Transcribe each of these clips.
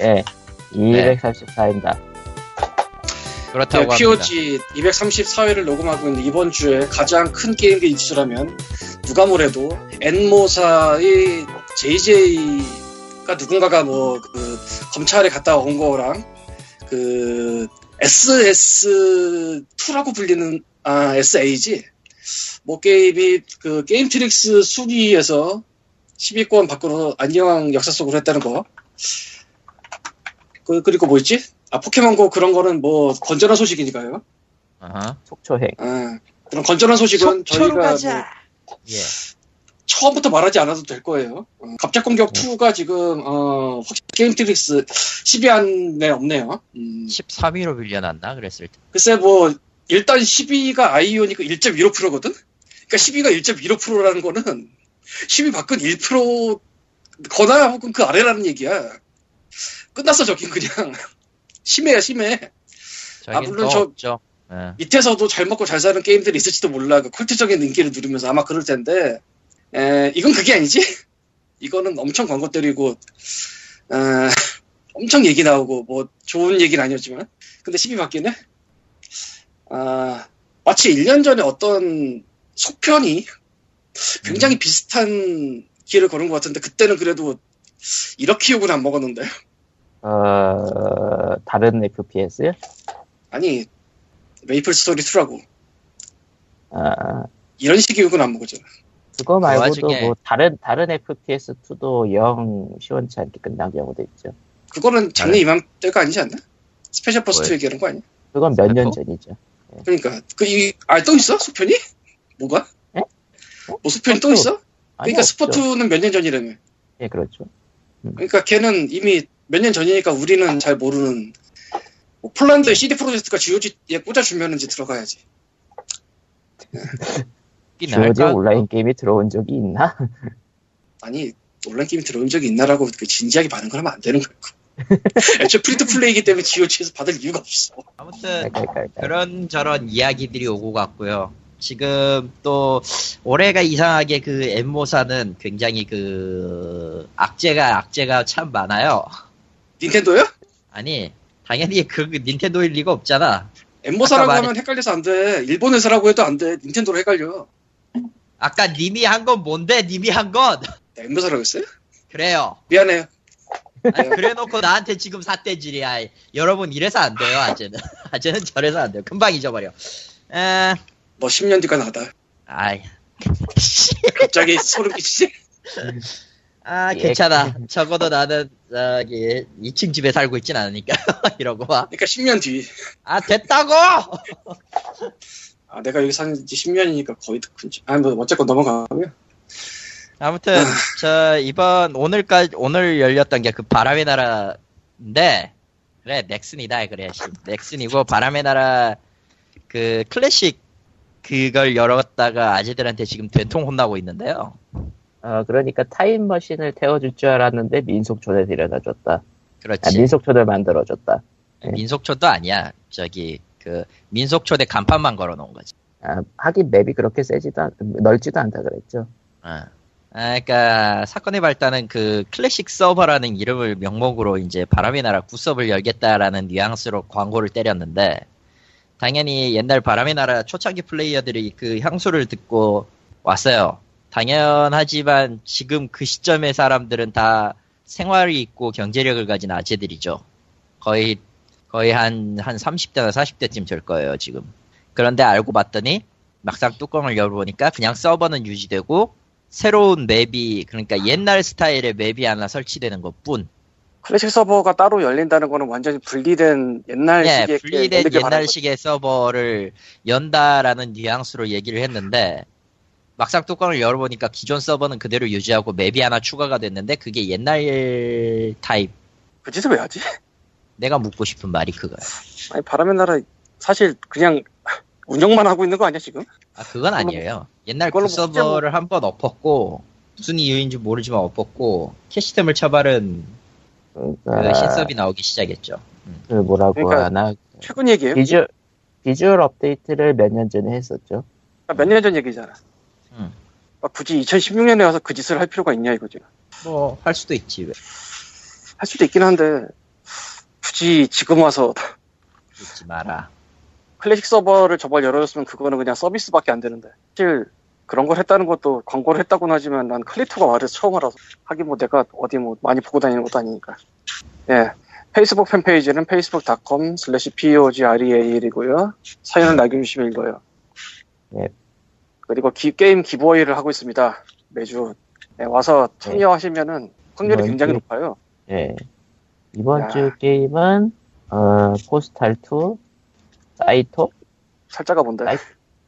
예, 234입니다. 그렇다고 네, 합니다. POG 234회를 녹음하고 있는 이번 주에 가장 큰 게임계 이슈라면 누가 뭐래도 N모사의 JJ가 누군가가 뭐 그 검찰에 갔다 온 거랑 그 SS2라고 불리는 아 SA지 뭐 게임이 그 게임 트릭스 순위에서 10위권 밖으로 안녕 역사 속으로 했다는 거. 그, 그리고 뭐 있지? 아, 포켓몬고 그런 거는 뭐 건전한 소식이니까요. 아하. 속초행. 아, 그런 건전한 소식은 저희가 뭐 예. 처음부터 말하지 않아도 될 거예요. 어, 갑작 공격 2가 지금 어, 확실히 게임 트릭스 10위 안에 없네요. 음, 13위로 밀려났나 그랬을 때. 글쎄 뭐 일단 10위가 아이온이니까 1.15%거든. 그러니까 10위가 1.15%라는 거는 10위 밖은 1% 거나 혹은 그 아래라는 얘기야. 끝났어 저긴 그냥 심해야 심해. 아, 물론 또 저- 없죠. 예. 밑에서도 잘 먹고 잘 사는 게임들이 있을지도 몰라. 그 콜트적인 인기를 누리면서 아마 그럴 텐데, 에, 이건 그게 아니지? 이거는 엄청 광고 때리고, 에, 엄청 얘기 나오고, 뭐, 좋은 얘기는 아니었지만. 근데 10위 바뀌네? 아, 마치 1년 전에 어떤 속편이 굉장히 비슷한 길을 걸은 것 같은데, 그때는 그래도 이렇게 욕을 안 먹었는데. 어, 다른 FPS? 아니, 메이플 스토리 2라고. 아, 이런 식의 욕은 안 먹었잖아. 그거 말고도 와중에- 뭐 다른 다른 FPS2도 영 시원치 않게 끝난 경우도 있죠. 그거는 작년 네. 이맘때가 아니지 않나? 스페셜 버스트? 얘기하는 거 아니야? 그건 몇년 또? 전이죠. 그러니까 그이아또 있어 속편이? 뭐가? 에? 뭐 속편이 또. 있어? 아니, 그러니까 없죠. 스포트는 몇 년 전이라며. 예, 그렇죠. 그러니까 걔는 이미 몇 년 전이니까 우리는 잘 모르는 뭐 폴란드 CD 프로젝트가 GOG에 꽂아주면 이제 들어가야지. GOG? 온라인 게임이 들어온 적이 있나? 아니 온라인 게임 들어온 적이 있나라고 그 진지하게 반응하면 안 되는 거야. 애초에 free-to-play이기 때문에 GOG에서 받을 이유가 없어. 아무튼 깔깔깔깔. 그런 저런 이야기들이 오고 갔고요. 지금 또 올해가 이상하게 그 N모사는 굉장히 그 악재가 악재가 참 많아요. 닌텐도요? 아니 당연히 그 닌텐도일 리가 없잖아. N모사라고 하면 헷갈려서 안 돼. 일본 회사라고 해도 안 돼. 닌텐도로 헷갈려. 아까 님이 한 건 뭔데? 님이 한 건 엠모사라고 했어요? 그래요. 미안해요. 아니, 그래놓고 나한테 지금 삿대질이야. 여러분 이래서 안 돼요. 아재는 아재는 저래서 안 돼요. 금방 잊어버려. 에, 뭐 10년 뒤가 나다. 아이, 갑자기 소름 끼치지? 아 예. 괜찮아. 적어도 나는 저기 2층 집에 살고 있진 않으니까 이러고 와. 그러니까 10년 뒤. 아 됐다고. 아, 내가 여기 사는 지 10년이니까 거의 더 큰지. 아, 뭐, 어쨌건 넘어가고요. 아무튼 저 이번 오늘까지 오늘 열렸던 게 그 바람의 나라인데 그래 넥슨이다 그래 씨. 넥슨이고 바람의 나라 그 클래식 그걸 열었다가 아재들한테 지금 된통 혼나고 있는데요. 어, 그러니까 타임머신을 태워줄 줄 알았는데 민속촌에 데려다 줬다. 아, 그렇지. 민속촌을 만들어줬다. 민속촌도 아니야. 저기 그 민속촌에 간판만 걸어놓은 거지. 아, 하긴 맵이 그렇게 세지도 않, 넓지도 않다 그랬죠. 어. 아, 그러니까 사건의 발단은 그 클래식 서버라는 이름을 명목으로 이제 바람의 나라 구섭을 열겠다라는 뉘앙스로 광고를 때렸는데 당연히 옛날 바람의 나라 초창기 플레이어들이 그 향수를 듣고 왔어요. 당연하지만 지금 그 시점의 사람들은 다 생활이 있고 경제력을 가진 아재들이죠. 거의 거의 한, 한 30대나 40대쯤 될 거예요, 지금. 그런데 알고 봤더니 막상 뚜껑을 열어보니까 그냥 서버는 유지되고 새로운 맵이 그러니까 옛날 스타일의 맵이 하나 설치되는 것 뿐. 클래식 서버가 따로 열린다는 거는 완전히 분리된 옛날 예, 식의 분리된 옛날식의 서버를 연다라는 뉘앙스로 얘기를 했는데 막상 뚜껑을 열어보니까 기존 서버는 그대로 유지하고 map이 하나 추가가 됐는데 그게 옛날 타입. 그 짓을 왜 하지? 내가 묻고 싶은 말이 그거야. 아니, 바람의 나라 사실 그냥 운영만 하고 있는 거 아니야, 지금? 아 그건 아니에요. 옛날 그뭐 서버를 한 번 엎었고 무슨 이유인지 모르지만 엎었고 캐시템을 쳐바른 그 그러니까 신섭이 나오기 시작했죠. 그 뭐라고 그러니까 하나 최근 얘기예요. 비주얼 비주얼 업데이트를 몇 년 전에 했었죠. 몇 년 전 얘기잖아. 음. 아, 굳이 2016년에 와서 그 짓을 할 필요가 있냐 이거지. 뭐할 수도 있지 왜. 할 수도 있긴 한데 굳이 지금 와서 잊지 마라. 클래식 서버를 저번 열어줬으면 그거는 그냥 서비스밖에 안 되는데 사실 그런 걸 했다는 것도 광고를 했다고는 하지만 난 클리토가 말해서 처음 알아서 하긴 뭐 내가 어디 뭐 많이 보고 다니는 것도 아니니까 예 페이스북 팬페이지는 facebook.com slash pogreal이고요 사연을 남겨주시면 읽어요 예. 그리고 기- 게임 기부어이를 하고 있습니다 매주 예, 와서 참여하시면은 확률이 굉장히 주- 높아요 예. 이번 야. 주 게임은 어, 포스탈 2 사이토 살자가 뭔데 아이-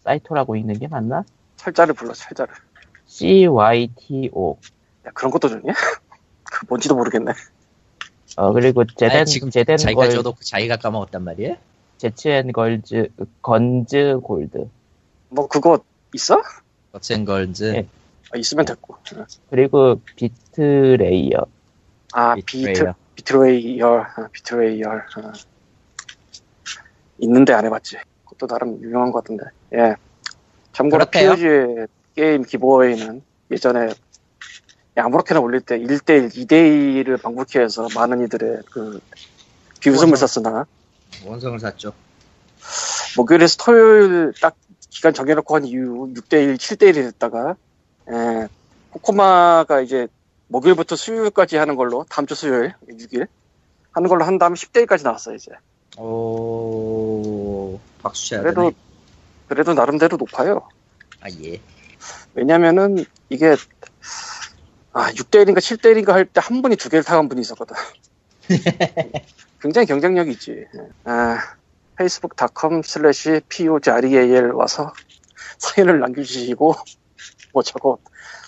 사이 토라고 읽는 게 맞나? 살자를 불러 살자를 CYTO. 야, 그런 것도 좋냐? 그 뭔지도 모르겠네 어 그리고 제덴 아니, 지금 제덴 자기가 걸 줘놓고 자기가 까먹었단 말이에요? 제츠앤 걸즈 건즈 골드 뭐 그거 있어? 겉센걸즈 예. 아, 있으면 됐고 그리고 비트레이어. 아 비트 비트레이어. 아, 비트레이얼. 아. 있는데 안 해봤지. 그것도 나름 유명한 것 같은데. 예. 참고로. POG의 게임 기보웨이는 예전에 아무렇게나 올릴 때 1대1, 2대1을 방불케 해서 많은 이들의 그 비웃음을. 샀으나 원성을 샀죠. 목요일에서 토요일 딱 기간 정해놓고 한 이후 6대1, 7대1이 됐다가 예, 코코마가 이제 목요일부터 수요일까지 하는 걸로 다음 주 수요일 6일 하는 걸로 한 다음에 10대1까지 나왔어요 이제. 오 박수 쳐야 그래도 되네. 그래도 나름대로 높아요. 아 예. 왜냐면은 이게 아 6대1인가 7대1인가 할 때 한 분이 두 개를 타간 분이 있었거든. 굉장히 경쟁력이 있지. 아, facebook.com slash pogreal 와서 사연을 남겨주시고 뭐 저거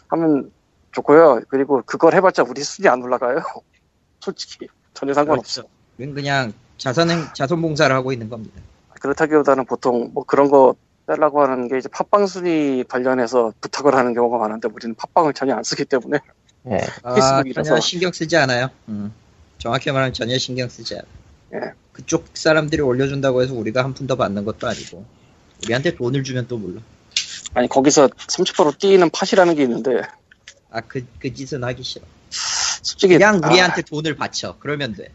하면 좋고요 그리고 그걸 해봤자 우리 순위 안 올라가요 솔직히 전혀 상관없어 우린 그냥 자선 자선봉사를 하고 있는 겁니다. 그렇다기보다는 보통 뭐 그런 거 빼려고 하는 게 이제 팟빵 순위 관련해서 부탁을 하는 경우가 많은데 우리는 팟빵을 전혀 안 쓰기 때문에 예. 아. 전혀 신경 쓰지 않아요. 음. 정확히 말하면 전혀 신경 쓰지 않아. 예. 그쪽 사람들이 올려준다고 해서 우리가 한 푼 더 받는 것도 아니고 우리한테 돈을 주면 또 몰라. 아니 거기서 30% 뛰는 팟이라는 게 있는데 아그그 짓은 하기 싫어. 솔직히 그냥 아, 우리한테 돈을 바쳐. 그러면 돼.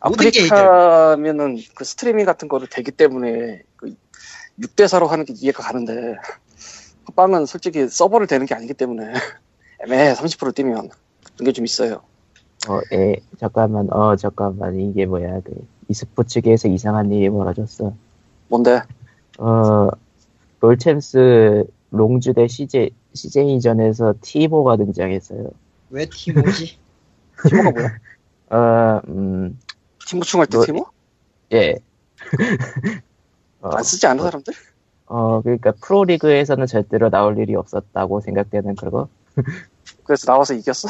아프리카면은 그 스트리밍 같은 거를 되기 때문에 그 6대 4로 하는 게 이해가 가는데 팟빵은 솔직히 서버를 대는 게 아니기 때문에 애매해 30% 뛰면 그런 게 좀 있어요 어, 예. 잠깐만. 어, 잠깐만. 이게 뭐야? 그 e스포츠계에서 이상한 일이 벌어졌어. 뭔데 어, 롤챔스 롱주 대 CJ, CJ전에서 티모가 등장했어요. 왜 티모지? 티모가 뭐야 어, 음, 티모 충 할 때 너- 티모? 예. 어, 안 쓰지 않은 사람들? 어, 그러니까 프로리그에서는 절대로 나올 일이 없었다고 생각되는 그거 그래서 나와서 이겼어?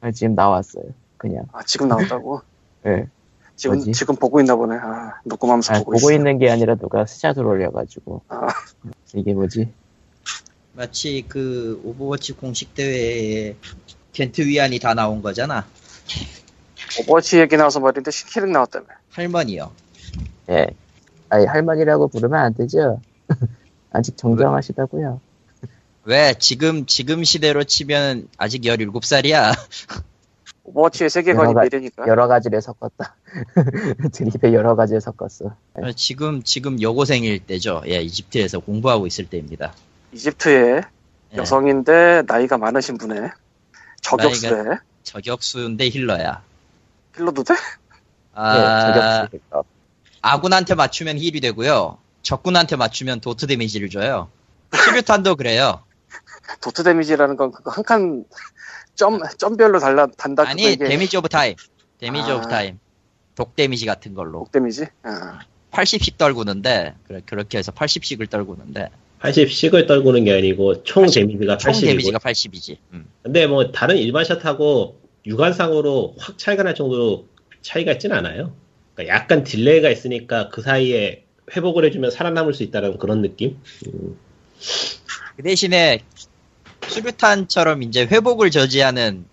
아, 지금 나왔어요. 그냥. 아 지금 나왔다고? 예. 지금 뭐지? 지금 보고 있나 보네 아 녹음하면서 아, 보고, 보고 있어 있는 게 아니라 누가 스샷을 올려가지고. 아. 이게 뭐지? 마치 그 오버워치 공식 대회에 겐트위한이 다 나온 거잖아. 오버워치 얘기 나와서 말인데 신캐릭 나왔다며 할머니요. 예. 아니, 할머니라고 부르면 안 되죠? 아직 정정하시다고요 왜 지금 지금 시대로 치면 아직 17살이야. 오버워치의 세계관이 여러 가- 매력이니까 여러 가지를 섞었다. 드립에 여러 가지를 섞었어. 지금 지금 여고생일 때죠. 예, 이집트에서 공부하고 있을 때입니다. 이집트의 예, 여성인데 나이가 많으신 분의 저격수에 저격수인데 healer야. healer도 돼? 아, 예, 저격수. 어, 아군한테 맞추면 heal이 되고요. 적군한테 맞추면 dot damage를 줘요. 수류탄도 그래요. DoT 데미지라는 건 그거 한칸 점, 점별로 달라, 단다. 아니, 이게 damage over time. damage 아. over time. 독 데미지 같은 걸로. 독 데미지? 아, 80씩 떨구는데, 그래, 그렇게 해서 80씩을 떨구는데, 80씩을 떨구는 게 아니고 총 80, 데미지가 총 80이고 데미지가 80이지. 음. 근데 뭐 다른 일반 shot하고 육안상으로 확 차이가 날 정도로 차이가 있진 않아요. 그러니까 약간 딜레이가 있으니까 그 사이에 회복을 해주면 살아남을 수 있다는 그런 느낌? 음, 그 대신에, 수류탄처럼 이제 회복을 저지하는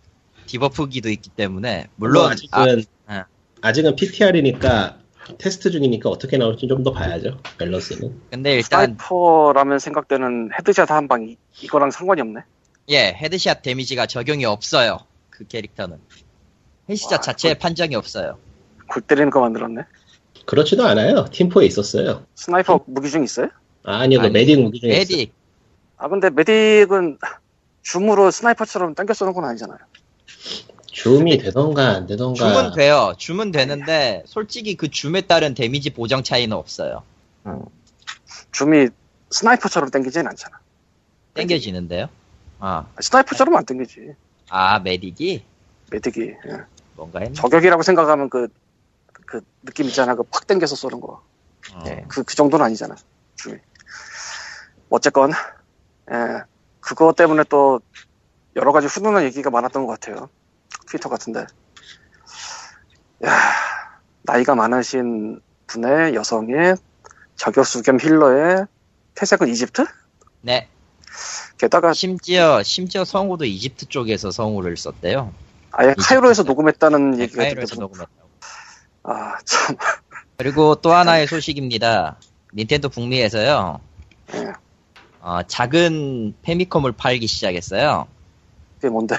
debuff기도 있기 때문에, 물론, 뭐 아직은 아, 아직은 PTR이니까 테스트 중이니까 어떻게 나올지 좀 더 봐야죠. 밸런스는. 근데 일단, sniper라면 생각되는 headshot 한 방 이거랑 상관이 없네. 예, headshot 데미지가 적용이 없어요. 그 캐릭터는. headshot 와, 자체에 판정이 없어요. 골 때리는 거 만들었네. 그렇지도 않아요. 팀포에 있었어요. sniper 무기 중 있어요? 아, 아니요, 그 아니, medic 무기 중에 있어요. medic 아 근데 medic은 줌으로 sniper처럼 당겨 쏘는 건 아니잖아요. 줌이 되던가 안 되던가. 줌은 돼요. 줌은 되는데 솔직히 그 줌에 따른 데미지 보정 차이는 없어요. 줌이 sniper처럼 당기진 않잖아. 땡겨지는데요. 아, sniper처럼 안 당기지. 아 medic이 메딕이 예. 뭔가 했네. 저격이라고 생각하면 그, 그 느낌 있잖아. 그 팍 당겨서 쏘는 거. 어. 네. 그, 그 정도는 아니잖아. 줌이. 어쨌건, 예, 그거 때문에 또 여러 가지 훈훈한 얘기가 많았던 것 같아요. 트위터 같은데. 야 나이가 많으신 분의 여성의 저격수 겸 힐러의 태색은 이집트? 네. 게다가 심지어 심지어 성우도 이집트 쪽에서 성우를 썼대요. 아예 카이로에서 쪽. 녹음했다는 네, 얘기가 카이로에서 있던데. 녹음했다고. 아, 참. 그리고 또 하나의 소식입니다. 닌텐도 북미에서요. 예. 어, 작은 패미컴을 팔기 시작했어요. 그게 뭔데?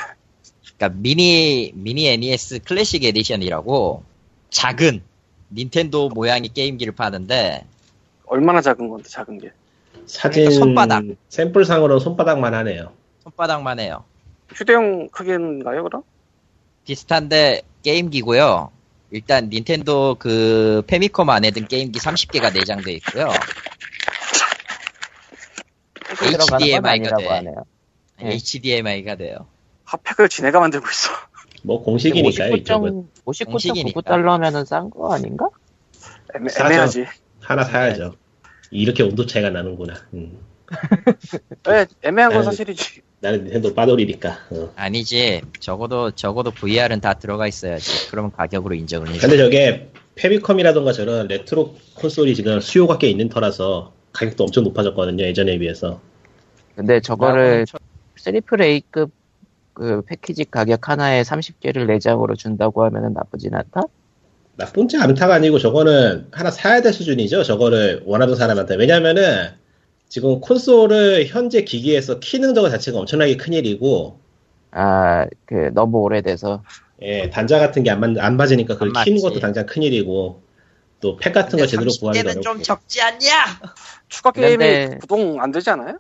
그러니까 미니 미니 NES 클래식 에디션이라고 작은 닌텐도 모양의 게임기를 파는데 얼마나 작은 건데, 작은 게. 사진 그러니까 손바닥. 샘플상으로는 손바닥만 하네요. 손바닥만 해요. 휴대용 크기인가요, 그럼? 비슷한데 게임기고요. 일단 닌텐도 그 페미컴 안에 든 게임기 30개가 내장돼 있고요. 들어가는 건 HDMI 가 아니라고 돼. 하네요. 네. HDMI가 돼요. 핫팩을 지네가 만들고 있어. 뭐 공식이니까요, 이쪽은. 59.99 공식이니까. 달러면은 싼 거 아닌가? 애매. 애매하지. 하나 사야죠. 이렇게 온도 차이가 나는구나. 음. 애, 애매한 건. 사실이지. 나는 닌텐도 빠돌이니까. 어. 아니지. 적어도 적어도 VR은 다 들어가 있어야지. 그러면 가격으로 인정을 해줘. 근데 저게 패미컴이라던가 저런 레트로 콘솔이 지금 수요가 꽤 있는 터라서 가격도 엄청 높아졌거든요, 예전에 비해서. 근데 저거를 저- triple A급 그 패키지 가격 하나에 30개를 내장으로 준다고 하면은 나쁘진 않다? 나쁜지 않다가 아니고 저거는 하나 사야 될 수준이죠. 저거를 원하는 사람한테. 왜냐면은 지금 콘솔을 현재 기기에서 키는 저 자체가 엄청나게 큰 일이고 아, 그, 너무 오래돼서. 예, 단자 같은 게 안 안 맞으니까 그걸 안 키는. 것도 당장 큰 일이고 또 팩 같은 거 제대로 구하기도 는좀 어렵고 적지 않냐? 추가 게임이 근데- 구동 안 되지 않아요?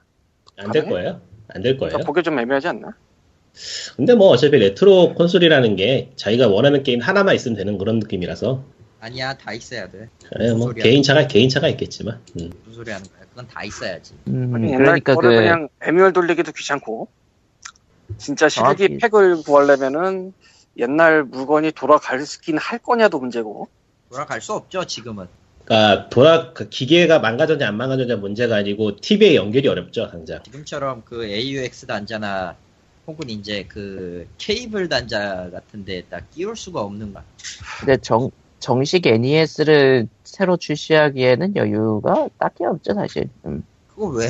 안 될 거예요. 안 될 거예요. 그러니까 보기 좀 애매하지 않나? 근데 뭐 어차피 레트로 콘솔이라는 게 자기가 원하는 게임 하나만 있으면 되는 그런 느낌이라서 아니야, 다 있어야 돼. 예, 뭐. 개인차가 개인차가 있겠지만 음. 무슨 소리 하는 거야? 그건 다 있어야지. 음, 아니, 옛날 그러니까 거를 그, 그냥 에뮬 돌리기도 귀찮고 진짜 실기 팩을 구하려면은 옛날 물건이 돌아가긴 할 거냐도 문제고 돌아갈 수 없죠, 지금은. 그러니까 돌아 그 기계가 망가졌냐 안 망가졌냐 문제가 아니고 TV에 연결이 어렵죠 당장. 지금처럼 그 AUX 단자나 혹은 이제 그 케이블 단자 같은 데다 끼울 수가 없는 거. 근데 정, 정식 NES를 새로 출시하기에는 여유가 딱히 없죠, 사실. 음, 그거 왜?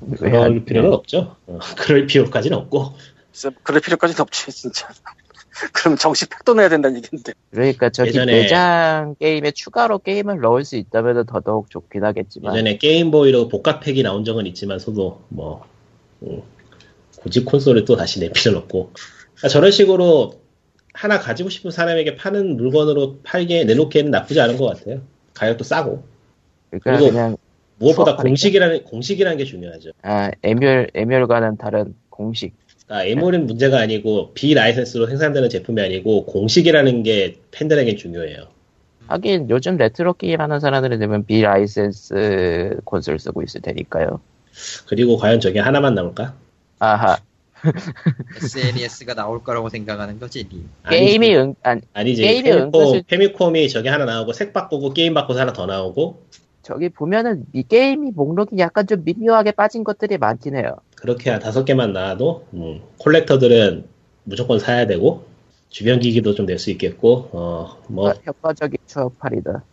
왜 그럴 안- 필요는 없죠. 어, 그럴 필요까지는 없고. 그럴 필요까지는 없지 진짜 그럼 정식 팩도 내야 된다는 얘기인데 그러니까 저기 예전에- 내장 게임에 추가로 게임을 넣을 수 있다면 더더욱 좋긴 하겠지만. 예전에 게임보이로 복합 팩이 나온 적은 있지만 서도 뭐 음, 굳이 콘솔을 또 다시 낼 필요는 없고 그러니까 저런 식으로 하나 가지고 싶은 사람에게 파는 물건으로 팔게 내놓기에는 나쁘지 않은 것 같아요. 가격도 싸고 그러니까 그리고- 그냥, 무엇보다? 공식이라는 공식이라는 게 중요하죠. 아, 에뮬, 에뮬과는 다른 공식. 그러니까 문제가 아니고 비라이센스로 생산되는 제품이 아니고 공식이라는 게 팬들에겐 중요해요. 하긴 요즘 레트로 게임 하는 사람들은 되면 비라이센스 콘솔 쓰고 있을 테니까요. 그리고 과연 저게 하나만 나올까? 아하. SNES가 나올 거라고 생각하는 거지, 니. 게임이 응, 안, 아니 지. 게임이 페미콤, 은근슬- 페미콤이 저게 하나 나오고 색 바꾸고 게임 바꿔서 하나 더 나오고 저기 보면은 이 게임이 목록이 약간 좀 미묘하게 빠진 것들이 많긴 해요. 그렇게 한 다섯 개만 나와도 음, 콜렉터들은 무조건 사야 되고 주변 기기도 좀 낼 수 있겠고 어뭐 아, 효과적인 추억팔이다.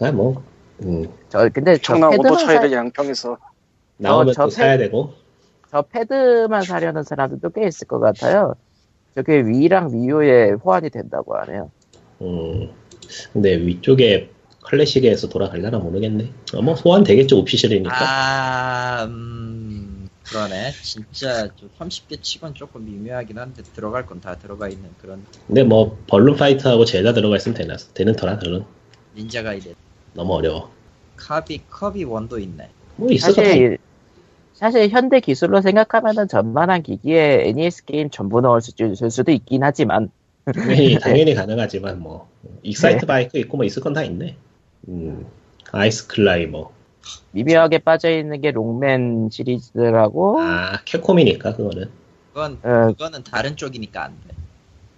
아, 뭐 음, 저 근데 저 청랑 오도 차이를 사, 양평에서 나오면 저또 패- 사야 되고 저 패드만 사려는 사람들도 꽤 있을 것 같아요. 저게 위랑 위유에 호환이 된다고 하네요. 음 근데 위쪽에 클래식에서 돌아갈려나 모르겠네 어, 뭐 소환 되겠죠 오피셜이니까 아, 음. 그러네. 진짜 좀 30개 치곤 조금 미묘하긴 한데 들어갈 건 다 들어가 있는 그런 근데 뭐 벌룬 파이터하고 젤다 들어가 있으면 되나 되는 터라 저는 닌자 가이덴. 너무 어려워. 카비 커비 원도 있네. 뭐 있어 도 사실 사실 현대 기술로 생각하면은 저만한 기기에 NES 게임 전부 넣을 수, 줄 수도 있긴 하지만 당연히 당연히 가능하지만 뭐 익사이트 네. 바이크 있고 뭐 있을 건 다 있네. 음 아이스 클라이머. 미묘하게 빠져 있는 게 록맨 시리즈라고 아 캡콤이니까 그거는. 그건 어, 그거는 다른 쪽이니까 안 돼.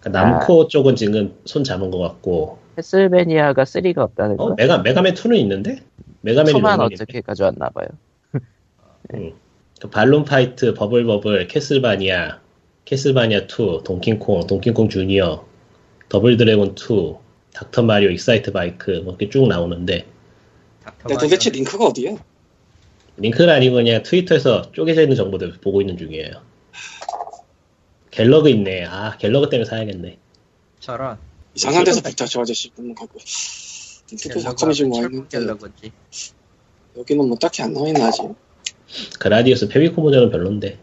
그러니까 남코 쪽은 지금 손 잡은 것 같고. 캐슬베니아가 3가 없다는 어 거. 메가 메가맨 2는 있는데. 메가맨이 록맨인데. 어떻게 가져왔나 봐요. 음. 그 벌룬 파이트, 버블 버블, 캐슬바니아, 캐슬바니아 2, 동키콩, 동키콩 주니어, 더블 드래곤 2, 닥터 마리오, 익사이트 바이크 뭐 이렇게 쭉 나오는데 닥터 근데 도대체 링크가 어디야? 링크는 아니고 그냥 트위터에서 쪼개져 있는 정보들 보고 있는 중이에요. 갤러그 있네. 아 갤러그 때문에 사야겠네. 저런 이상한 데서 붙자 저 아저씨 닷컴이지 뭐 철국 있는데 갤러거지. 여기는 뭐 딱히 안 나와있나 아직. 그라디우스 페미코 모델은 별론데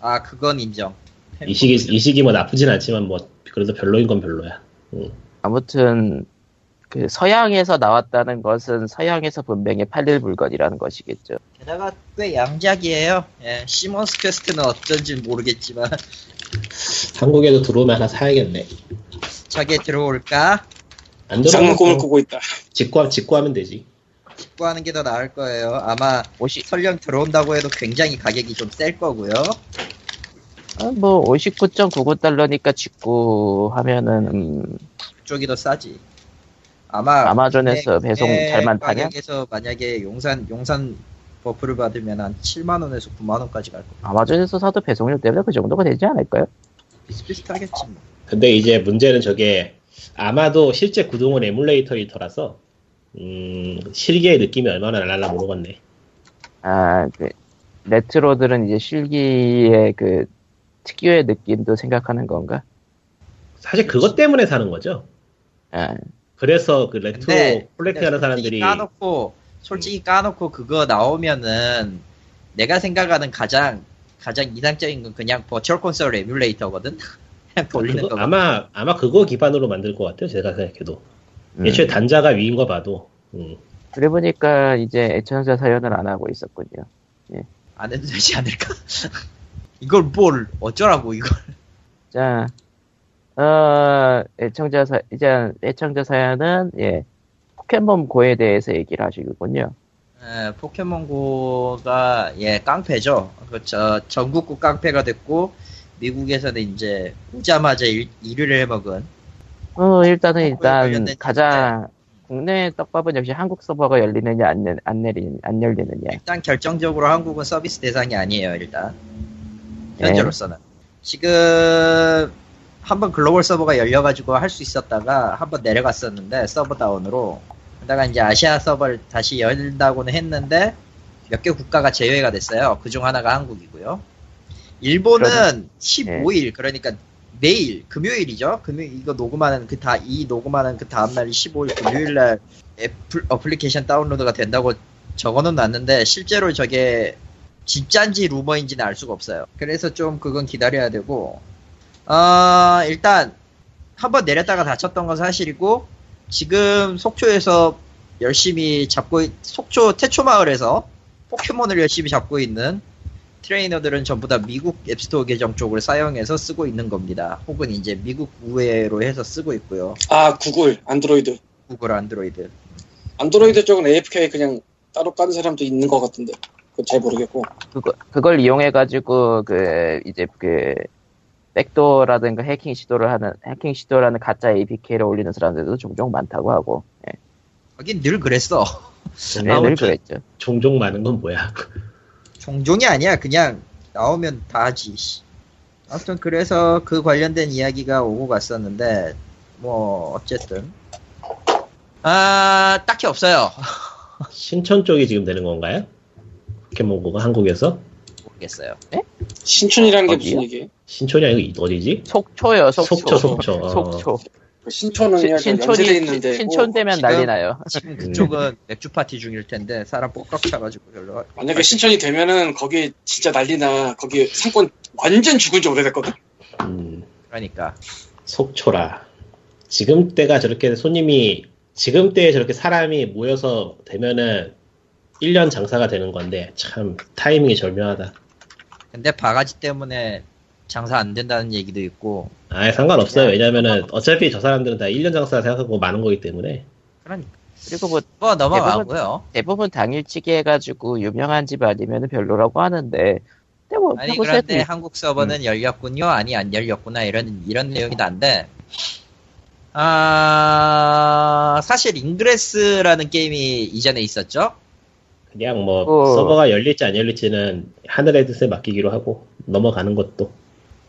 아 그건 인정. 이 시기 이 시기 뭐 나쁘진 않지만 뭐 그래도 별로인 건 별로야. 음. 아무튼 그 서양에서 나왔다는 것은 서양에서 분명히 팔릴 물건이라는 것이겠죠. 게다가 꽤 양작이에요. 예, 시몬스 퀘스트는 어쩐지 모르겠지만 한국에도 들어오면 하나 사야겠네. 저게 들어올까? 안 들어오면 꿈을 또 꾸고 있다. 직구 직구하면 되지. 직구하는 게 더 나을 거예요. 아마 오시, 설령 들어온다고 해도 굉장히 가격이 좀 셀 거고요. 어, 뭐 59.99달러니까 직구하면은 음, 그쪽이 더 싸지. 아마 아마존에서 배송 잘만 타면 가격에서 만약에 용산 용산 buff를 받으면 한 7만 원에서 9만 원까지 갈 거. 아마존에서 사도 배송료 때문에 그 정도가 되지 않을까요? 비슷비슷하겠지 뭐. 근데 이제 문제는 저게 아마도 실제 구동은 에뮬레이터일 터라서 음, 실기의 느낌이 얼마나 날라나 모르겠네. 아, 그 레트로들은 이제 실기의 그 특유의 느낌도 생각하는 건가? 사실 그것 때문에 사는 거죠. 아, 그래서 그 레트로 collecting하는 사람들이 까놓고 솔직히 까놓고 그거 나오면은 내가 생각하는 가장 가장 이상적인 건 그냥 virtual console 에뮬레이터거든. 그냥 돌리는 거. 아마 아마 그거 기반으로 만들 것 같아요. 제가 생각해도 음. 애초에 단자가 위인 거 봐도 음. 그래 보니까 이제 애청자 사연을 안 하고 있었군요. 안 해도 되지 않을까? 이걸 뭘 어쩌라고 이걸. 자, 어, 애청자 사, 이제 애청자 사연은 예 포켓몬 고에 대해서 얘기를 하시군요. 예, 포켓몬고가 예 깡패죠. 그저 전국구 깡패가 됐고 미국에서는 이제 오자마자 일, 1위를 해먹은 어, 일단은 일단 가장 국내 떡밥은 역시 한국 서버가 열리느냐 안, 열- 안, 열리, 안 열리느냐. 일단 결정적으로 한국은 서비스 대상이 아니에요 일단 네. 현재로서는 지금 한번 글로벌 서버가 열려가지고 할 수 있었다가 한번 내려갔었는데 서버 다운으로. 그러다가 이제 아시아 서버를 다시 열다고는 했는데 몇 개 국가가 제외가 됐어요. 그 중 하나가 한국이고요. 일본은 15일 그러니까 내일 금요일이죠. 금요일 이거 녹음하는 그 다 이 녹음하는 그 다음 날이 15일 금요일 날 애플 어플리케이션 다운로드가 된다고 적어는 놨는데 실제로 저게 진짠지 루머인지는 알 수가 없어요. 그래서 좀 그건 기다려야 되고 어, 일단 한 번 내렸다가 닫혔던 건 사실이고 지금 속초에서 열심히 잡고 있- 속초 태초 마을에서 포켓몬을 열심히 잡고 있는 트레이너들은 전부 다 미국 앱스토어 계정 쪽을 사용해서 쓰고 있는 겁니다. 혹은 이제 미국 우회로 해서 쓰고 있고요. 아 구글 안드로이드. 구글 안드로이드. 안드로이드 쪽은 AFK 그냥 따로 까는 사람도 있는 것 같은데. 그건 잘 모르겠고. 그거, 그걸 이용해 가지고, 그, 이제 그, 백도어라든가 해킹 시도를 하는, 해킹 시도라는 가짜 APK를 올리는 사람들도 종종 많다고 하고, 예. 하긴 늘 그랬어. 네, 늘 그랬죠. 종종 많은 건 뭐야? 종종이 아니야. 그냥 나오면 다 하지. 씨. 아무튼 그래서 그 관련된 이야기가 오고 갔었는데 뭐 어쨌든 아 딱히 없어요. 신촌 쪽이 지금 되는 건가요? 포켓몬고가 한국에서 모르겠어요. 신촌이라는 게 어디요? 무슨 얘기예요? 신촌이 아니고 이- 어디지? 속초요, 속초. 속초, 속초. 어. 속초. 그 신촌은요, 저 신촌이 있는데. 신촌 되면 지금- 난리 나요. 지금 그쪽은 맥주 파티 중일 텐데 사람 뻑뻑 차가지고 별로. 만약에 신촌이 되면은 거기 진짜 난리나. 거기 상권 완전 죽은 지 오래됐거든? 음, 그러니까 속초라. 지금 때가 저렇게 손님이 지금 때에 저렇게 사람이 모여서 되면은 1년 장사가 되는 건데 참 타이밍이 절묘하다. 근데 바가지 때문에 장사 안 된다는 얘기도 있고 아예 상관없어요. 왜냐면은 어차피 저 사람들은 다 1년 장사 생각하고 많은 거기 때문에. 그러니까 그리고 뭐 뭐 넘어가고요. 대부분 당일치기 해가지고 유명한 집 아니면 별로라고 하는데 근데 뭐 아니 하고 그런데 세트 한국 서버는 열렸군요. 아니 안 열렸구나 이런 이런 내용이 난데 아 사실 잉그레스라는 게임이 이전에 있었죠. 그냥 뭐 어. 서버가 열릴지 안 열릴지는 하늘의 뜻에 맡기기로 하고 넘어가는 것도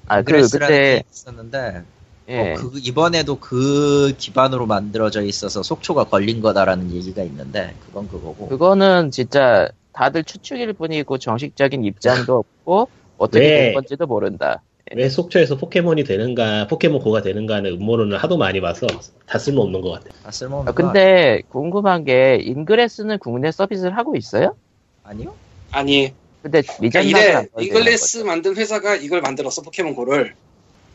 아그 잉그레스라는 그때 있었는데 예. 어, 그 이번에도 그 기반으로 만들어져 있어서 속초가 걸린 거다라는 얘기가 있는데 그건 그거고. 그거는 진짜 다들 추측일 뿐이고 정식적인 입장도 없고 어떻게 네. 된 건지도 모른다. 왜 속초에서 포켓몬이 되는가 포켓몬 고가 되는가는 음모론을 하도 많이 봐서 다 쓸모없는 것 같아요. 아, 쓸모없는 아, 거 근데 궁금한 게 인그레스는 국내 서비스를 하고 있어요? 아니요? 아니. 근데 그러니까 이래, 인그레스 만든 회사가 이걸 만들었어, 포켓몬고를.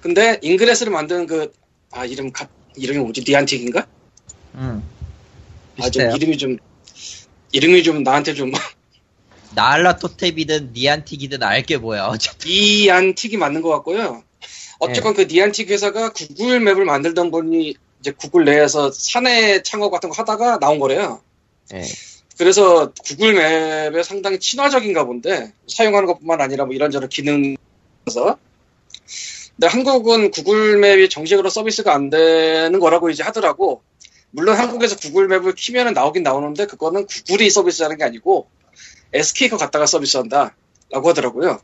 근데 잉글레스를 만든 그, 아, 이름, 가, 이름이 뭐지? 니안틱인가? 음. 아, 좀. 이름이 좀, 이름이 좀 나한테 좀, 나알라 토탭이든 니안틱이든 알게 뭐야. 어차피 니안틱이 맞는 것 같고요. 어쨌건 그 니안틱 회사가 구글 맵을 만들던 분이 이제 구글 내에서 사내 창업 같은 거 하다가 나온 거래요. 예. 그래서 구글 맵에 상당히 친화적인가 본데 사용하는 것뿐만 아니라 뭐 이런저런 기능에서 근데 한국은 구글 맵이 정식으로 서비스가 안 되는 거라고 이제 하더라고. 물론 한국에서 구글 맵을 키면은 나오긴 나오는데 그거는 구글이 서비스하는 게 아니고 SK가 갖다가 서비스한다라고 하더라고요.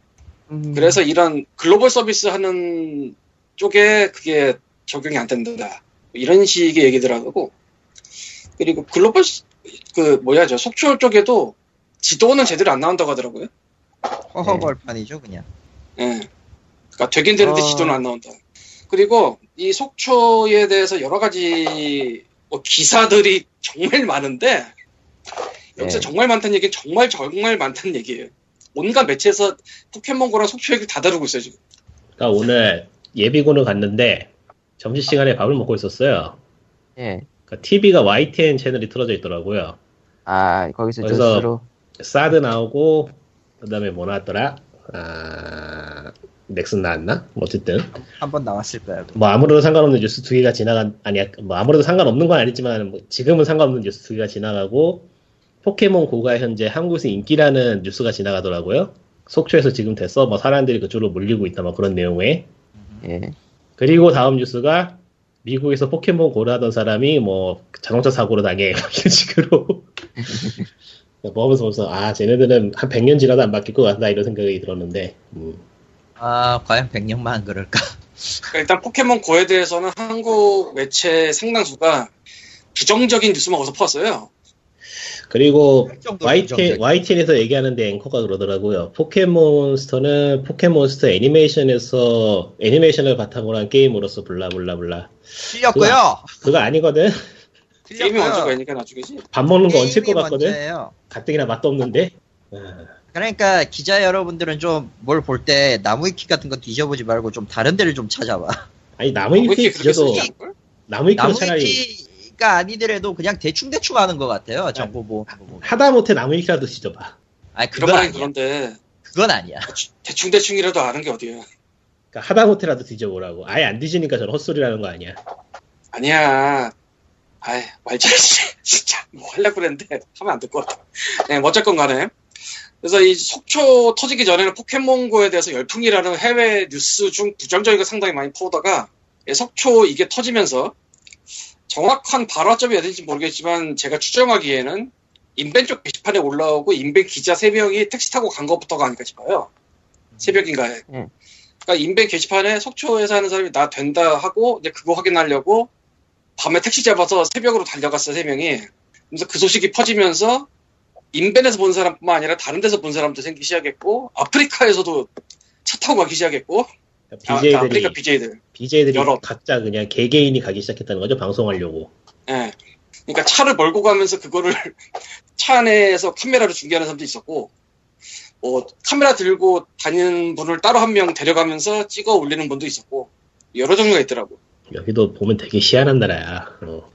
음, 그래서 이런 글로벌 서비스 하는 쪽에 그게 적용이 안 된다. 이런 식의 얘기더라고. 그리고 글로벌 스- 그 뭐야 저 속초 쪽에도 지도는 제대로 안 나온다고 하더라고요. 허허벌판이죠 그냥. 예. 그러니까 되긴 되는데 어. 지도는 안 나온다. 그리고 이 속초에 대해서 여러 가지 뭐 기사들이 정말 많은데 여기서 네. 정말 많다는 얘기는 정말 정말 많다는 얘기예요. 온갖 매체에서 포켓몬고랑 속초 얘기를 다 다루고 있어요 지금. 그러니까 오늘 예비군을 갔는데 점심 시간에 밥을 먹고 있었어요. 예. 그러니까 TV가 YTN 채널이 틀어져 있더라고요. 아 거기서 뉴스로 사드 나오고 그다음에 뭐 나왔더라? 아 넥슨 나왔나? 뭐 어쨌든 한 번 나왔을 거야. 뭐 아무래도 상관없는 뉴스 두 개가 지나간 아니 뭐 아무래도 상관없는 건 아니지만 뭐 지금은 상관없는 뉴스 두 개가 지나가고 포켓몬 고가 현재 한국에서 인기라는 뉴스가 지나가더라고요. 속초에서 지금 됐어 뭐 사람들이 그쪽으로 몰리고 있다 뭐 그런 내용에 예. 그리고 다음 뉴스가 미국에서 포켓몬 고를 하던 사람이 뭐 자동차 사고로 당해 막 이런 식으로 뭐 하면서 보면서 아 쟤네들은 한 100년 지나도 안 바뀔 것 같다 이런 생각이 들었는데 음. 아 과연 100년만 그럴까? 그러니까 일단 포켓몬 고에 대해서는 한국 매체 상당수가 부정적인 뉴스만 어서 퍼왔어요. 그리고 YT. YTN에서 얘기하는데 앵커가 그러더라고요. 포켓몬스터는 포켓몬스터 애니메이션에서 애니메이션을 바탕으로 한 게임으로서 블라블라블라. 틀렸고요. 그거 아니거든. 게임이 먼저가 틀렸고요. 아니니까 나중이지. 밥 먹는 거 얹힐 것 같거든. 먼저예요. 가뜩이나 맛도 없는데. 아, 그러니까 기자 여러분들은 좀 뭘 볼 때 나무위키 같은 거 뒤져보지 말고 좀 다른 데를 좀 찾아봐. 아니 왜 나무위키 뒤져도? 나무위키로 차라리 나무위키가 아니더라도 그냥 대충 대충 하는 것 같아요. 정보 뭐. 뭐. 하다 못해 나무위키라도 뒤져봐. 아니 그런 말은. 그런데 그건 아니야. 대충대충이라도 아는 게 어디야. 그러니까 하다 못해라도 뒤져보라고. 아예 안 뒤지니까 저런 헛소리라는 거 아니야. 아니야. 아이, 말잘지. 진짜. 뭐 하려고 그랬는데, 하면 안 될 것 같아. 네, 뭐 어쨌건 간에. 그래서 이 속초 터지기 전에는 포켓몬고에 대해서 열풍이라는 해외 뉴스 중 부정적인 거 상당히 많이 퍼오다가, 예, 속초 이게 터지면서, 정확한 발화점이 어딘지 모르겠지만, 제가 추정하기에는, 인벤 쪽 게시판에 올라오고, 인벤 기자 3명이 택시 타고 간 것부터가 아닐까 싶어요. 새벽인가에. 응. 그러니까 인벤 게시판에 속초에서 하는 사람이 나 된다 하고, 이제 그거 확인하려고, 밤에 택시 잡아서 새벽으로 달려갔어 세 명이. 그래서 그 소식이 퍼지면서 인벤에서 본 사람뿐만 아니라 다른 데서 본 사람도 생기기 시작했고 아프리카에서도 차 타고 가기 시작했고 아, BJ들이 아프리카 BJ들. BJ들이 여러. 각자 그냥 개개인이 가기 시작했다는 거죠 방송하려고. 예. 그러니까 차를 몰고 가면서 그거를 차 안에서 카메라로 중계하는 사람도 있었고, 뭐 카메라 들고 다니는 분을 따로 한 명 데려가면서 찍어 올리는 분도 있었고, 여러 종류가 있더라고. 여기도 보면 되게 희한한 나라야. 어.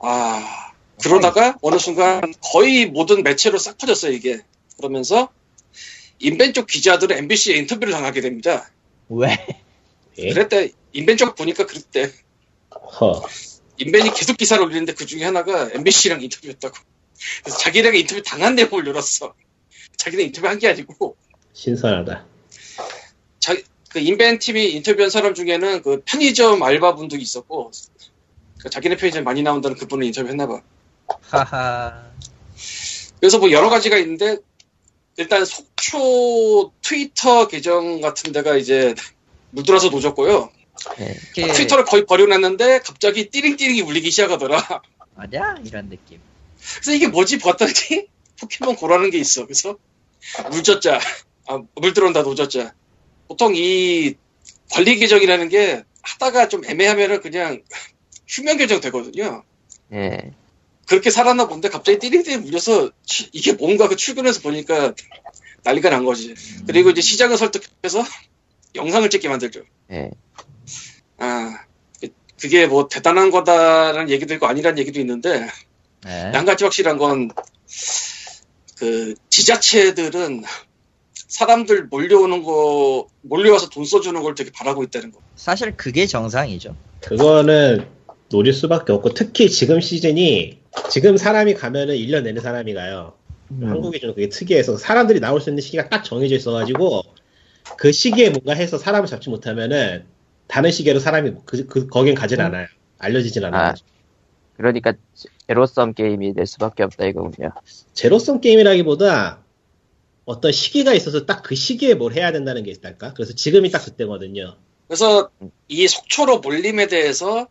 아, 그러다가 어느 순간 거의 모든 매체로 싹 퍼졌어요, 이게. 그러면서 인벤 쪽 기자들은 MBC에 인터뷰를 당하게 됩니다. 왜? 예? 그랬대, 인벤 쪽 보니까 그랬대. 허. 인벤이 계속 기사를 올리는데 그 중에 하나가 MBC랑 인터뷰했다고. 그래서 자기랑 인터뷰 당한 내용을 열었어. 자기네 인터뷰 한 게 아니고, 신선하다. 그 인벤 팀이 인터뷰한 사람 중에는 그 편의점 알바분도 있었고, 그 자기네 편의점 많이 나온다는 그분을 인터뷰했나봐. 하하. 그래서 뭐 여러 가지가 있는데, 일단 속초 트위터 계정 같은 데가 이제 물들어서 노졌고요. 네. 이렇게 트위터를 거의 버려놨는데 갑자기 띠링띠링이 울리기 시작하더라. 아니야? 이런 느낌. 그래서 이게 뭐지 봤더니 포켓몬 고라는 게 있어. 그래서 물젖자, 아, 물 들어온다 노젖자. 보통 이 관리 계정이라는 게 하다가 좀 애매하면은 그냥 휴면 계정 되거든요. 예. 그렇게 살았나 본데 갑자기 띠링띠링 물려서 치- 이게 뭔가 그 출근해서 보니까 난리가 난 거지. 그리고 이제 시장을 설득해서 영상을 찍게 만들죠. 예. 아, 그- 그게 뭐 대단한 거다라는 얘기도 있고 아니라는 얘기도 있는데 네. 한 가지 확실한 건, 그, 지자체들은 사람들 몰려오는 거, 몰려와서 돈 써주는 걸 되게 바라고 있다는 거. 사실 그게 정상이죠. 그거는 노릴 수밖에 없고 특히 지금 시즌이 지금 사람이 가면은 1년 내내 사람이 가요. 음. 한국이 좀 그게 특이해서 사람들이 나올 수 있는 시기가 딱 정해져 있어가지고 그 시기에 뭔가 해서 사람을 잡지 못하면은 다른 시기로 사람이 그, 그 거긴 가진 않아요. 알려지진 않아요. 아. 그러니까 제로섬 게임이 될 수밖에 없다 이거군요. 제로섬 게임이라기보다 어떤 시기가 있어서 딱 그 시기에 뭘 해야 된다는 게 있달까? 그래서 지금이 딱 그때거든요. 그래서 이 속초로 몰림에 대해서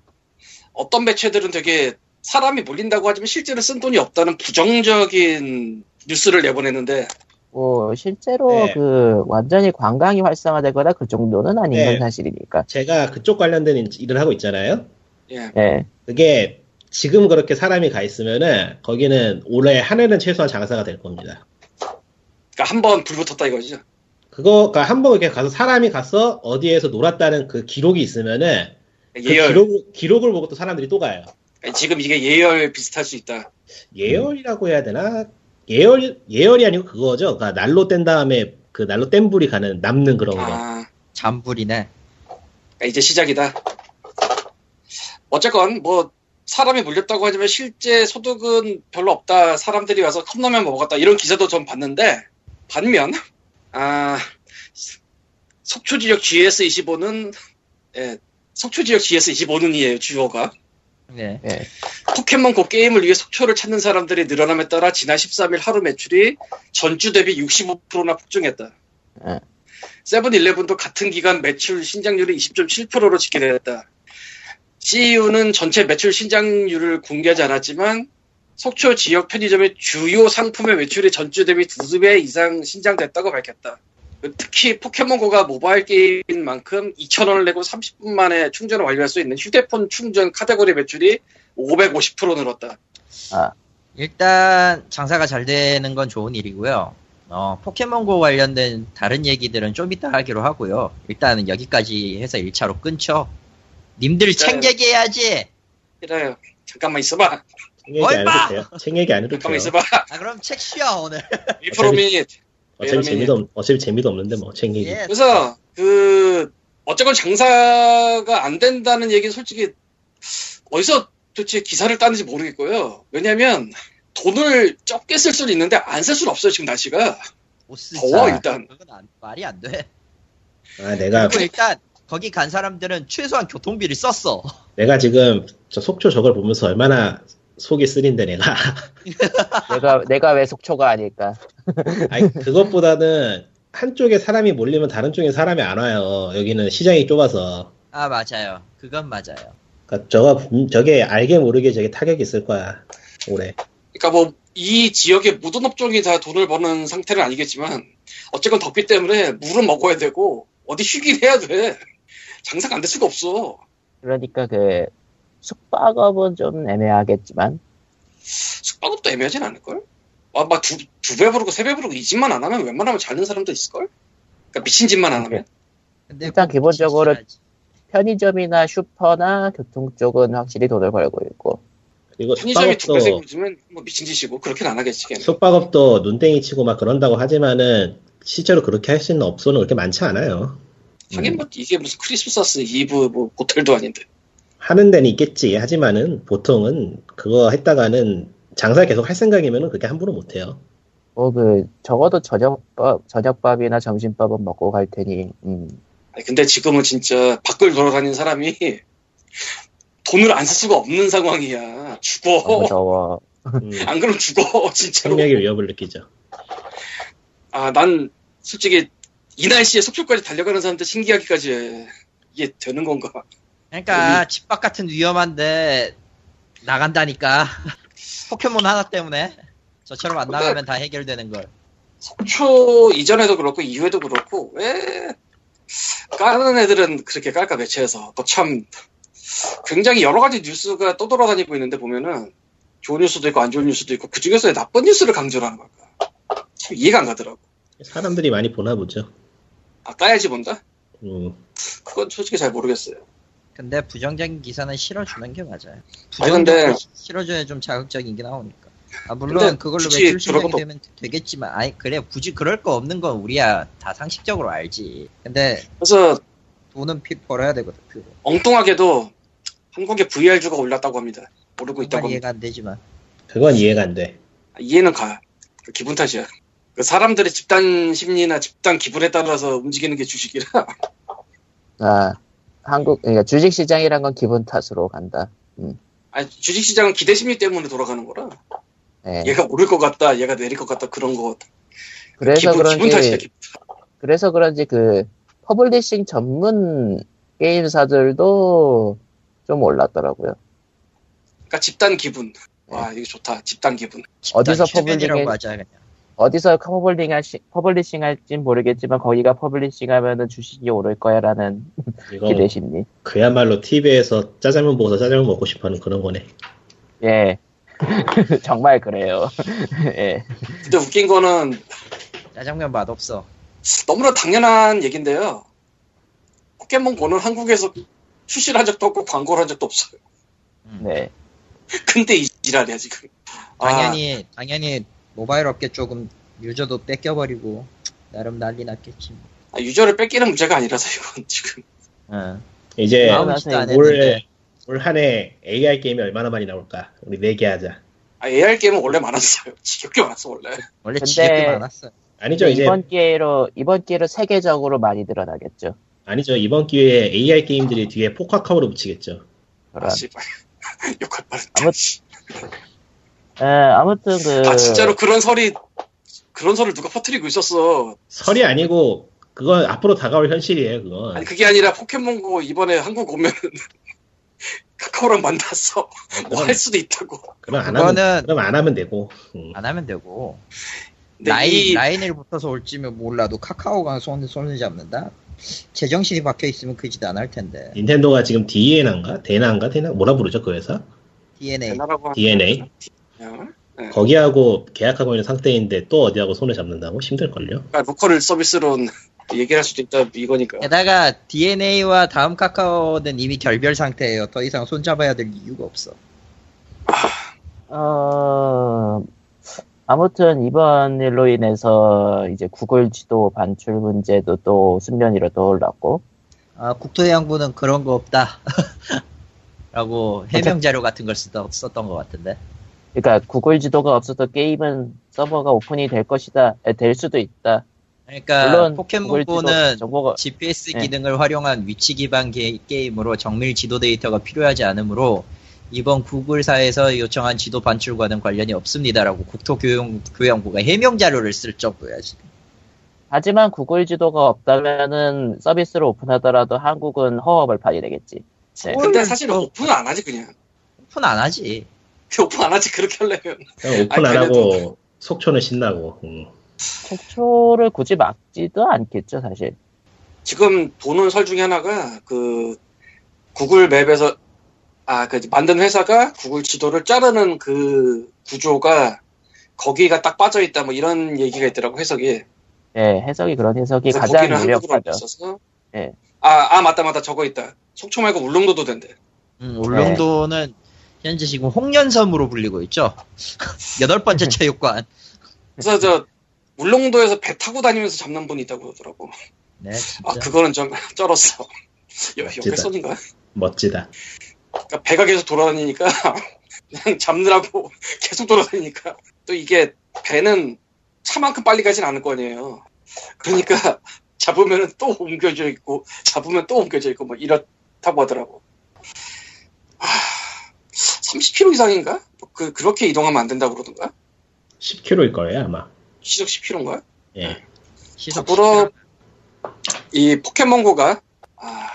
어떤 매체들은 되게 사람이 몰린다고 하지만 실제로 쓴 돈이 없다는 부정적인 뉴스를 내보냈는데, 뭐 실제로 네. 그 완전히 관광이 활성화되거나 그 정도는 아닌 네. 건 사실이니까. 제가 그쪽 관련된 일을 하고 있잖아요. 예. 예. 그게 지금 그렇게 사람이 가 있으면은 거기는 올해 한 해는 최소한 장사가 될 겁니다. 그러니까 한 번 불 붙었다 이거죠. 그거 그러니까 한번 이렇게 가서 사람이 가서 어디에서 놀았다는 그 기록이 있으면은 그 예열. 기록, 기록을 보고 또 사람들이 또 가요. 지금 이게 예열 비슷할 수 있다. 예열이라고 해야 되나? 예열 예열이 아니고 그거죠. 그러니까 날로 뗀 다음에 그 날로 뗀 불이 가는 남는 그런 거. 아, 잠불이네. 그러니까 이제 시작이다. 어쨌건 뭐 사람이 몰렸다고 하지만 실제 소득은 별로 없다. 사람들이 와서 컵라면 먹었다. 이런 기사도 좀 봤는데 반면 아 속초 지역 GS25는 예, 속초 지역 GS25는이에요 주어가 네. 예. 포켓몬 고 게임을 위해 속초를 찾는 사람들이 늘어남에 따라 지난 13일 하루 매출이 전주 대비 65%나 폭증했다. 예. 세븐일레븐도 같은 기간 매출 신장률이 20.7%로 집계됐다. CEU는 전체 매출 신장률을 공개하지 않았지만 속초 지역 편의점의 주요 상품의 매출이 전주 대비 2배 이상 신장됐다고 밝혔다. 특히 포켓몬고가 모바일 게임인 만큼 2,000원을 내고 30분 만에 충전을 완료할 수 있는 휴대폰 충전 카테고리 매출이 550% 늘었다. 일단 장사가 잘 되는 건 좋은 일이고요. 어, 포켓몬고 관련된 다른 얘기들은 좀 이따 하기로 하고요. 일단은 여기까지 해서 1차로 끊죠. 님들 책 네. 얘기해야지. 이래요. 잠깐만 있어봐. 책 얘기 안 얼마? 해도 돼요. 책 얘기 안 해도 잠깐만 돼요. 있어봐. 아 그럼 책 쉬어 오늘. 위프로미 어차피 재미도 없, 어차피 재미도 없는데 뭐책 얘기. 예. 그래서 그 어쨌건 장사가 안 된다는 얘기는 솔직히 어디서 도대체 기사를 따는지 모르겠고요. 왜냐하면 돈을 적게 쓸 수는 있는데 안 쓸 수는 없어요 지금 날씨가. 더워 일단. 그건 안- 말이 안 돼. 아 내가 그리고 일단 거기 간 사람들은 최소한 교통비를 썼어. 내가 지금 저 속초 저걸 보면서 얼마나 속이 쓰린데 내가. 내가 내가 왜 속초가 아닐까? 아니 그것보다는 한쪽에 사람이 몰리면 다른 쪽에 사람이 안 와요. 여기는 시장이 좁아서. 아 맞아요. 그건 맞아요. 그러니까 저가 분- 저게 알게 모르게 저게 타격이 있을 거야 올해. 그러니까 뭐 이 지역의 모든 업종이 다 돈을 버는 상태는 아니겠지만 어쨌건 덥기 때문에 물은 먹어야 되고 어디 휴기를 해야 돼. 장사가 안 될 수가 없어. 그러니까 그 숙박업은 좀 애매하겠지만 숙박업도 애매하진 않을걸? 아, 막 두, 두 배 부르고 세 배 부르고 이 집만 안 하면 웬만하면 잘 되는 사람도 있을걸? 그러니까 미친 집만 안 하면? 근데 일단 꼭 기본적으로. 편의점이나 슈퍼나 교통 쪽은 확실히 돈을 벌고 있고 편의점이 그리고 두 배, 세배 숙박업도 주면 뭐 미친 짓이고 그렇게는 안 하겠지 걔는. 숙박업도 눈땡이 치고 막 그런다고 하지만은 실제로 그렇게 할 수 있는 업소는 그렇게 많지 않아요. 하긴 뭐 이게 무슨 크리스마스 이브 뭐 호텔도 아닌데. 하는 데는 있겠지. 하지만은 보통은 그거 했다가는 장사 계속 할 생각이면은 그게 함부로 못 해요. 뭐그 적어도 저녁밥 저녁밥이나 점심밥은 먹고 갈 테니 음. 아니, 근데 지금은 진짜 밖을 돌아다니는 사람이 돈을 안 쓸 수가 없는 상황이야. 죽어. 너무 더워 음, 안 그러면 죽어. 진짜로. 생명의 위협을 느끼죠. 아, 난 솔직히 이 날씨에 속초까지 달려가는 사람들 신기하기까지 해. 이게 되는 건가? 그러니까 집밥 같은 위험한데 나간다니까 포켓몬 하나 때문에 저처럼 안 나가면 다 해결되는 걸. 속초 이전에도 그렇고 이후에도 그렇고 왜 까는 애들은 그렇게 깔까 매체에서 또 참 굉장히 여러 가지 뉴스가 떠돌아다니고 있는데 보면은 좋은 뉴스도 있고 안 좋은 뉴스도 있고 그 중에서 나쁜 뉴스를 강조를 하는 걸까? 참 이해가 안 가더라고. 사람들이 많이 보나 보죠. 아 까야지 본다? 음, 그건 솔직히 잘 모르겠어요. 근데 부정적인 기사는 실어주는 게 맞아요. 부정적으로 실어줘야 좀 자극적인 게 나오니까. 아 물론 그걸로 매출 그런 것도- 되면 되겠지만, 아니 그래 굳이 그럴 거 없는 건 우리야 다 상식적으로 알지. 근데 그래서 돈은 피 벌어야 되거든. 그거. 엉뚱하게도 한국의 VR주가 올랐다고 합니다. 모르고 있다고. 이해가 안 되지만. 그건 이해가 안 돼. 아, 이해는 가. 그 기분 탓이야. 그 사람들의 집단 심리나 집단 기분에 따라서 움직이는 게 주식이라. 아 한국 그러니까 주식 시장이란 건 기분 탓으로 간다 아니, 주식 시장은 기대 심리 때문에 돌아가는 거라. 예. 얘가 오를 것 같다, 얘가 내릴 것 같다, 그런 거. 그래서 기분, 기분 그런지 탓이야, 기분 탓. 그래서 그런지 그 publishing 전문 게임사들도 좀 올랐더라고요. 그러니까 집단 기분. 와, 이거 좋다. 집단 기분. 어디서 최면이라고 퍼블릭에- 하자 그냥. 어디서 퍼블링 할지 publishing 할진 모르겠지만 거기가 publishing 하면은 주식이 오를 거야라는 기대 심리. 그야말로 TV에서 짜장면 보고서 짜장면 먹고 싶어하는 그런 거네. 예. 정말 그래요. 예. 근데 웃긴 거는 짜장면 맛 없어. 너무나 당연한 얘긴데요. 포켓몬고는 한국에서 출시를 한 적도 없고 광고를 한 적도 없어요. 네. 근데 이 지랄이야, 지금. 아, 당연히 당연히 모바일 업계 조금 유저도 뺏겨버리고 나름 난리 났겠지. 뭐. 아, 유저를 뺏기는 문제가 아니라서 이건 지금. 응. 이제 아, 올, 했는데 올한해 AI 게임이 얼마나 많이 나올까? 우리 네 개 하자. 아, AR 게임은 원래 많았어요. 지겹게 많았어, 원래. 원래 근데- 지겹게 많았어. 아니죠, 이제 이번 기회로 이번 기회로 세계적으로 많이 드러나겠죠. 아니죠. 이번 기회에 AI 게임들이 뒤에 포카카오를 붙이겠죠. 아. 씨발. 욕할 뻔했다. 아무- 예, 아무튼 그 아, 진짜로 그런 설이, 그런 설을 누가 퍼뜨리고 있었어. 설이 아니고 그건 앞으로 다가올 현실이에요. 그건. 아니, 그게 아니라 포켓몬고 이번에 한국 오면 카카오랑 만났어. 뭐 할 수도 있다고. 그럼 안 하면 그거는 그럼 안 하면 되고. 음. 안 하면 되고 라인 이, 라인을 붙어서 올지면 몰라도 카카오가 손 손을 잡는다. 제정신이 박혀 있으면 그 짓 안 할 텐데. 닌텐도가 지금 DNA인가? 대나인가? 대나 뭐라 부르죠 그 회사? DNA DNA? 네. 거기하고 계약하고 있는 상태인데 또 어디하고 손을 잡는다고 힘들걸요? 그러니까 로컬 서비스로 얘기를 할 수도 있다 이거니까. 게다가 DNA와 다음 카카오는 이미 결별 상태예요. 더 이상 손잡아야 될 이유가 없어. 어 아무튼 이번 일로 인해서 이제 구글 지도 반출 문제도 또 수면 위로 떠올랐고 아, 국토해양부는 그런 거 없다. 라고 해명 자료 같은 걸 쓰던, 썼던 것 같은데. 그러니까 구글 지도가 없어도 게임은 서버가 오픈이 될 것이다 에, 될 수도 있다. 그러니까 물론 포켓몬고는 정보가 GPS 네. 기능을 활용한 위치 기반 게, 임으로 정밀 지도 데이터가 필요하지 않으므로 이번 구글사에서 요청한 지도 반출과는 관련이 없습니다라고 국토교육부가 해명 자료를 쓸 정도야 지금. 하지만 구글 지도가 없다면은 서비스를 오픈하더라도 한국은 허허벌판이 되겠지. 네. 근데 사실 은 오픈은 안 하지 그냥. 오픈 안 하지. 오픈 안 하지 그렇게 하려면. 오픈 아니, 안 하고 속초는 신나고. 음. 속초를 굳이 막지도 않겠죠 사실. 지금 도는 설 중에 하나가 그 구글 맵에서 아 그 만든 회사가 구글 지도를 자르는 그 구조가 거기가 딱 빠져 있다 뭐 이런 얘기가 있더라고 해석이. 예, 해석이 그런 해석이 가장 유력하죠. 있어서. 예. 아, 아 맞다 맞다 저거 있다. 속초 말고 울릉도도 된대. 음, 울릉도는 현재 지금 홍련섬으로 불리고 있죠. 여덟 번째 체육관. 그래서 저 울릉도에서 배 타고 다니면서 잡는 분이 있다고 그러더라고. 네, 진짜. 아 그거는 좀 쩔었어. 써인가? 멋지다. 그러니까 배가 계속 돌아다니니까 그냥 잡느라고 계속 돌아다니니까 또 이게 배는 차만큼 빨리 가진 않을 거 아니에요. 그러니까 잡으면 또 옮겨져 있고 잡으면 또 옮겨져 있고 뭐 이렇다고 하더라고. 하, 30km 이상인가? 뭐그 그렇게 이동하면 안 된다고 그러던가? 10km일 거예요 아마. 시속 10km인가? 예. 시속 더불어 이 포켓몬고가 아,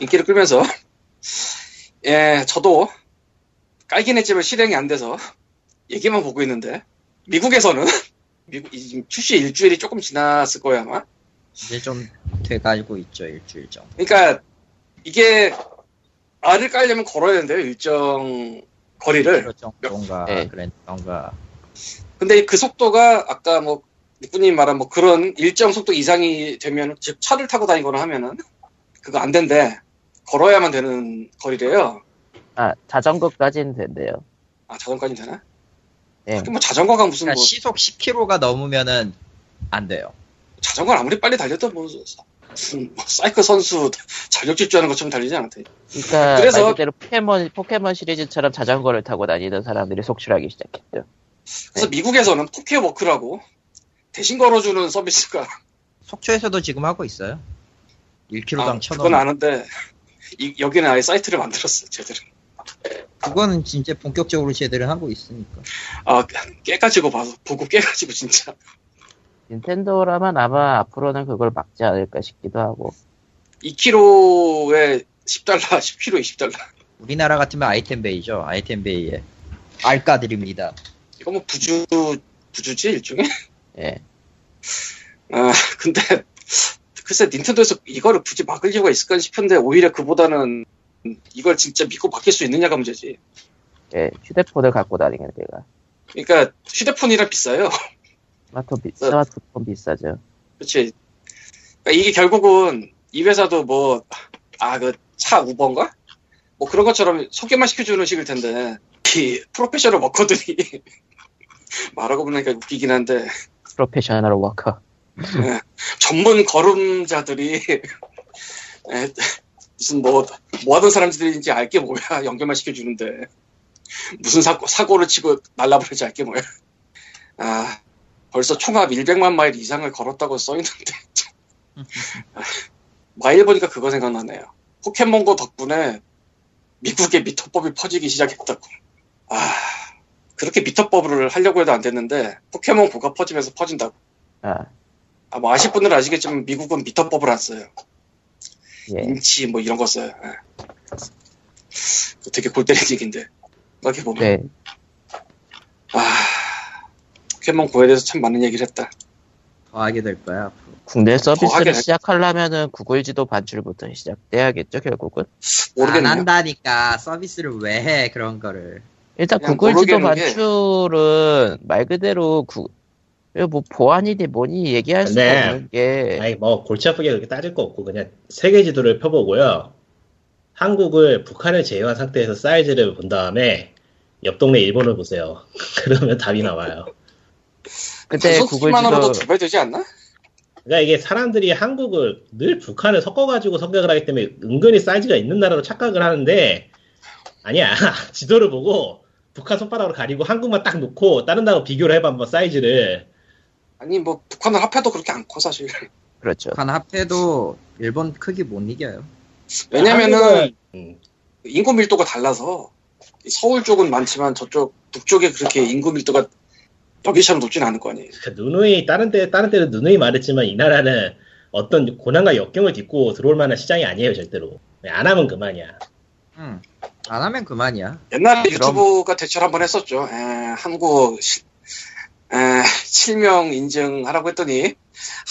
인기를 끌면서 예 저도 깔긴 했지만 실행이 안 돼서 얘기만 보고 있는데 미국에서는 미국 이- 지금 출시 일주일이 조금 지났을 거예요 아마 이제 좀 돼가고 있죠 일주일 정도. 그러니까 이게 알을 깔려면 걸어야 된대요 일정 거리를 그럴 정도인가 네. 그랬던가. 근데 그 속도가 아까 뭐 니꾸님 말한 뭐 그런 일정 속도 이상이 되면 즉 차를 타고 다니거나 하면은 그거 안 된대 걸어야만 되는 거리래요 아, 자전거까지는 된대요. 아 자전거까지 되나? 예. 하긴 뭐 자전거가 무슨 그러니까 뭐 시속 10km가 넘으면은 안 돼요. 자전거는 아무리 빨리 달려도 뭐 사이클 선수 자격 질주하는 것처럼 달리지 않대 그러니까 그래서- 말 그대로 포켓몬 포켓몬 시리즈처럼 자전거를 타고 다니던 사람들이 속출하기 시작했죠. 그래서 미국에서는 포켓워크라고 대신 걸어주는 서비스가 속초에서도 지금 하고 있어요. 1km당 아, 1,000원. 그건 아는데 이- 여기는 아예 사이트를 만들었어 제대로 그거는 진짜 본격적으로 제대로 하고 있으니까. 아 깨가지고 봐서 보고 깨가지고 진짜 닌텐도라면 아마 앞으로는 그걸 막지 않을까 싶기도 하고. 2kg에 10달러 10kg에 20달러 우리나라 같으면 아이템베이죠. 아이템베이에 알까 드립니다. 이거 뭐 부주 부주지 일종의 예. 아 근데 글쎄 닌텐도에서 이거를 굳이 막을 이유가 있을까 싶은데 오히려 그보다는 이걸 진짜 믿고 맡길 수 있느냐가 문제지 예. 휴대폰을 갖고 다니는 데가. 그러니까 휴대폰이랑 비싸요 스마트폰, 비, 네. 스마트폰 비싸죠. 그렇지 그러니까 이게 결국은 이 회사도 뭐 아 그 차 우버인가 뭐 그런 것처럼 소개만 시켜주는 식일 텐데 이 professional walker들이 말하고 보니까 웃기긴 한데 professional walker. 전문 걸음자들이 에, 무슨 뭐, 뭐 하던 사람들인지 알게 뭐야. 연결만 시켜주는데. 무슨 사고, 사고를 치고 날라버리지 알게 뭐야. 아, 벌써 총합 100만 마일 이상을 걸었다고 써있는데. 마일 보니까 그거 생각나네요. 포켓몬고 덕분에 미국의 미터법이 퍼지기 시작했다고. 아, 그렇게 미터법을 하려고 해도 안 됐는데, 포켓몬고가 퍼지면서 퍼진다고. 아, 아, 뭐 아실 분들은 아시겠지만 미국은 미터법을 안 써요. 예. 인치 뭐 이런 거 써요. 예. 되게 골 때리는 얘기인데. 이렇게 보면 네. 아 포켓몬 고에 대해서 참 많은 얘기를 했다. 더 하게 될 거야. 앞으로. 국내 서비스를 시작하려면은 구글 지도 반출부터 시작돼야겠죠, 결국은. 안 모르겠네요. 한다니까 서비스를 왜 해 그런 거를. 일단 구글 지도 모르겠는 게- 반출은 말 그대로 구, 뭐 보안이니 뭐니 얘기할 수가 네. 없는 게 아니 뭐 골치 아프게 그렇게 따질 거 없고 그냥 세계 지도를 펴보고요. 한국을 북한을 제외한 상태에서 사이즈를 본 다음에 옆 동네 일본을 보세요. 그러면 답이 나와요. 그때 구글 지도 두배 되지 않나? 그러니까 이게 사람들이 한국을 늘 북한을 섞어가지고 생각을 하기 때문에 은근히 사이즈가 있는 나라로 착각을 하는데 아니야 지도를 보고 북한 손바닥으로 가리고 한국만 딱 놓고 다른 나라 비교를 해봐 한번 사이즈를 아니 뭐 북한을 합해도 그렇게 안 커 사실. 그렇죠. 북한 합해도 일본 크기 못 이겨요. 왜냐면은 한국은, 음, 인구 밀도가 달라서 서울 쪽은 많지만 저쪽 북쪽에 그렇게 인구 밀도가 여기처럼 높진 않을 거 아니에요. 그 누누이 다른 데 다른 데는 누누이 말했지만 이 나라는 어떤 고난과 역경을 딛고 들어올 만한 시장이 아니에요 절대로 안 하면 그만이야. 응. 안 하면 그만이야. 옛날에 그럼- 유튜브가 대처를 한번 했었죠. 에, 한국 시- 에, 실명 인증하라고 했더니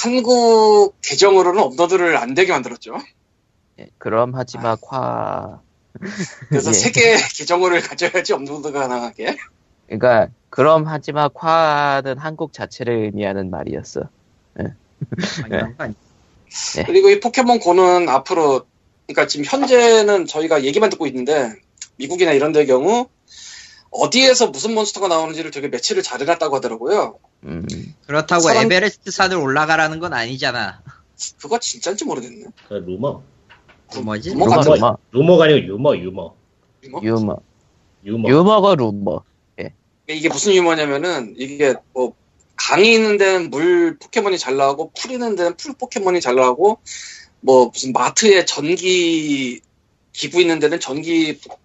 한국 계정으로는 업로드를 안 되게 만들었죠. 예, 그럼 하지마 콰. 그래서 예. 세개 계정을 가져야지 업로드가 가능하게. 그러니까 그럼 하지마 콰는 한국 자체를 의미하는 말이었어. 거 아니- 그리고 이 포켓몬 고는 앞으로, 그러니까 지금 현재는 저희가 얘기만 듣고 있는데, 미국이나 이런 데의 경우, 어디에서 무슨 몬스터가 나오는지를 되게 매치를 잘 해놨다고 하더라고요. 음, 그렇다고 사람- 에베레스트 산을 올라가라는 건 아니잖아. 그거 진짜인지 모르겠네. 그 루머. 뭐지? 루머 루머 루머 루머가 아니고 유머 유머. 유머? 유머 유머. 유머가 루머. 이게 무슨 유머냐면은, 이게 뭐, 강이 있는 데는 물 포켓몬이 잘 나오고, 풀 있는 데는 풀 포켓몬이 잘 나오고, 뭐, 무슨 마트에 전기 기구 있는 데는 전기 포-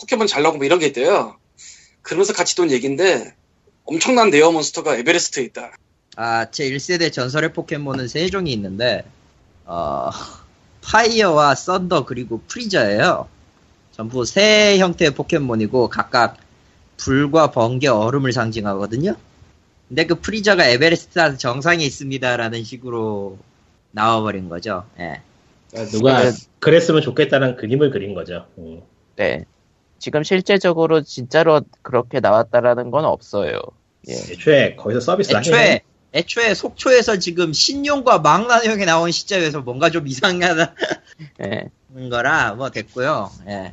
포켓몬 잘 나오고 뭐 이런 게 있대요. 그러면서 같이 도는 얘기인데, 엄청난 rare monster가 에베레스트에 있다. 아, 제 1세대 전설의 포켓몬은 세 종이 있는데, 어, 파이어와 썬더 그리고 프리저예요. 전부 새 형태의 포켓몬이고 각각 불과 번개, 얼음을 상징하거든요. 근데 그 프리저가 에베레스트 정상에 있습니다라는 식으로 나와버린 거죠. 예. 그러니까 누가 네. 그랬으면 좋겠다는 그림을 그린 거죠. 음. 네. 지금 실제적으로 진짜로 그렇게 나왔다라는 건 없어요. 예. 애초에 거기서 서비스. 애초에 애초에 속초에서 지금 신용과 망나뇽이 나온 시점에서 뭔가 좀 이상하다는 예. 거라 뭐 됐고요. 예.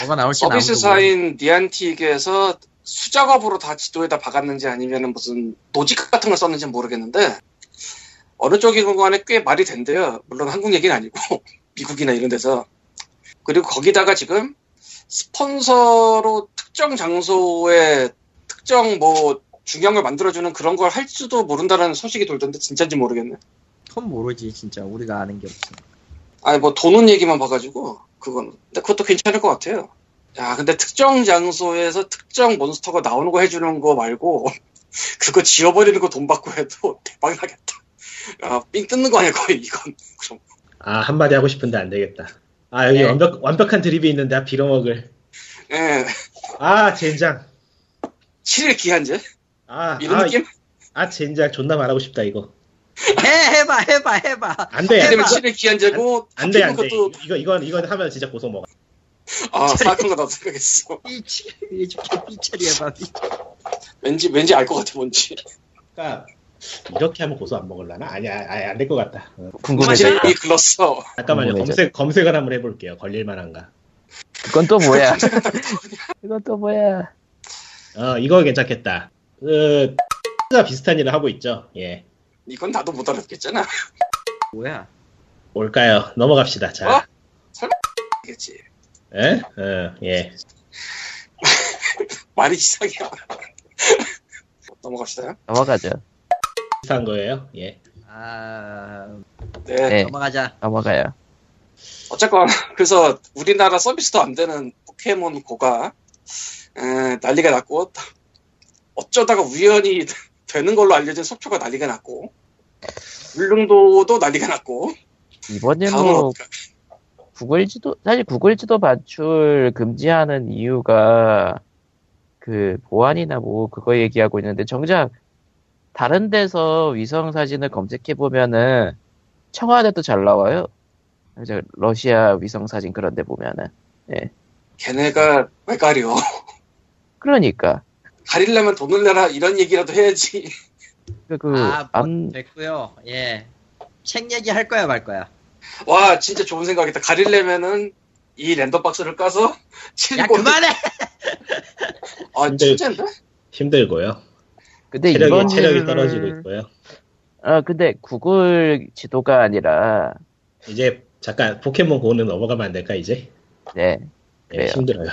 뭐가 나올지 서비스사인 니안틱에서 수작업으로 다 지도에다 박았는지 아니면 무슨 노직 같은 걸 썼는지 는 모르겠는데 어느 쪽이건 간에 꽤 말이 된대요. 물론 한국 얘기는 아니고 미국이나 이런 데서 그리고 거기다가 지금 스폰서로 특정 장소에 특정 뭐 중요한 걸 만들어주는 그런 걸 할 수도 모른다는 소식이 돌던데 진짜인지 모르겠네. 그건 모르지 진짜 우리가 아는 게 없어. 아니 뭐 도는 얘기만 봐가지고 그건 근데 그것도 괜찮을 것 같아요. 야 근데 특정 장소에서 특정 몬스터가 나오는 거 해주는 거 말고 그거 지워버리는 거 돈 받고 해도 대박 나겠다. 야삥 뜯는 거 아니야 거의 이건. 그럼 아 한마디 하고 싶은데 안 되겠다. 아 여기 네. 완벽 완벽한 드립이 있는데 아, 빌어먹을. 예아 젠장. 7일 기한제 아, 이런 아, 느낌? 아 젠장 존나 말하고 싶다 이거. 해 해봐 해봐 해봐. 안 돼. 안 돼. 이러면. 7일 기한제고 안 돼, 안 돼. 것도 이거, 이건, 이건 하면 진짜 고소 먹어. 아 사악한 거 나도 생각했어. 삐치 삐처리 해봐. 삐. 왠지 왠지 알 것 같아 뭔지. 그러니까, 이렇게 하면 고소 안 먹을라나? 아니야, 아니, 안될 것 같다. 어, 궁금해져. 이미 글렀어. 잠깐만요. 검색, 검색을 한번 해볼게요. 걸릴만한가. 그건 또 뭐야? 이건 또 뭐야? 어, 이거 괜찮겠다. 그, 가 비슷한 일을 하고 있죠. 예. 이건 나도 못 알아듣겠잖아. 뭐야? 뭘까요? 넘어갑시다. 자. 어? 알겠지. 예? 어, 예. 말이 이상해. 넘어갑시다. 넘어가죠. 비슷한 거예요. 예. 아 네. 네. 넘어가자. 넘어가요. 어쨌건 그래서 우리나라 서비스도 안 되는 포켓몬 고가 에, 난리가 났고 어쩌다가 우연히 되는 걸로 알려진 속초가 난리가 났고 울릉도도 난리가 났고. 이번에 뭐? 구글 지도 사실 구글 지도 반출 금지하는 이유가 그 보안이나 뭐 그거 얘기하고 있는데 정작 다른 데서 위성 사진을 검색해 보면은 청와대도 잘 나와요. 이제 러시아 위성 사진 그런 데 보면은. 걔네가 왜 가려. 그러니까 가리려면 돈을 내라 이런 얘기라도 해야지 그, 그 아, 뭐 안, 됐고요. 예. 책 얘기 할 거야 말 거야. 와 진짜 좋은 생각이다 가리려면은 이 랜덤 박스를 까서 야 칠고 그만해. 아 근데- 진짜인데? 근데 힘들고요. 이번 체력이, 체력이 일을- 떨어지고 있고요. 아 근데 구글 지도가 아니라 이제 잠깐 포켓몬 고는 넘어가면 안 될까, 이제? 네 예, 그래요. 힘들어요.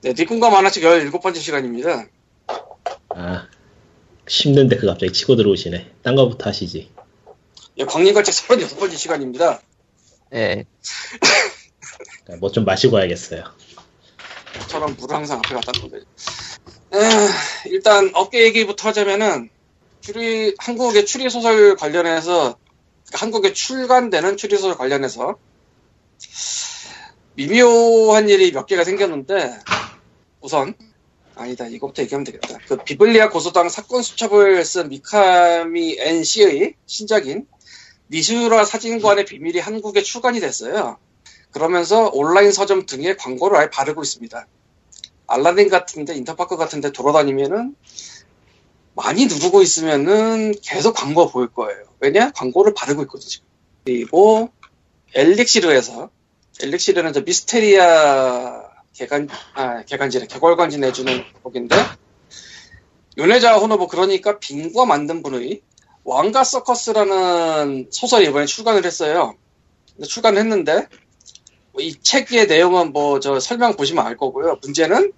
네, 니꿈과 만화책 17번째 시간입니다 아, 힘든데 그 갑자기 치고 들어오시네. 딴 거부터 하시지. 예, 광림과책 36번째 시간입니다 네, 뭐좀 마시고 와야겠어요. 저런 물을 항상 앞에 갖다 놓는데. 에, 일단 업계 얘기부터 하자면은 추리 한국의 추리 소설 관련해서 그러니까 한국에 출간되는 추리 소설 관련해서 미묘한 일이 몇 개가 생겼는데 우선 아니다. 이거부터 얘기하면 되겠다. 그 비블리아 고소당 사건 수첩을 쓴 미카미 N 씨의 신작인 미슈라 사진관의 비밀이 한국에 출간이 됐어요. 그러면서 온라인 서점 등에 광고를 아예 바르고 있습니다. 알라딘 같은데 인터파크 같은데 돌아다니면은 많이 누르고 있으면은 계속 광고가 보일 거예요. 왜냐? 광고를 바르고 있거든요. 지금. 그리고 엘릭시르에서 엘릭시르는 저 미스테리아 개간 아 개간지래 개골간지 내주는 곡인데 요네자 호노부 그러니까 빙과 만든 분의 왕가 서커스라는 소설이 이번에 출간을 했어요. 출간을 했는데 뭐이 책의 내용은 뭐 저 설명 보시면 알 거고요. 문제는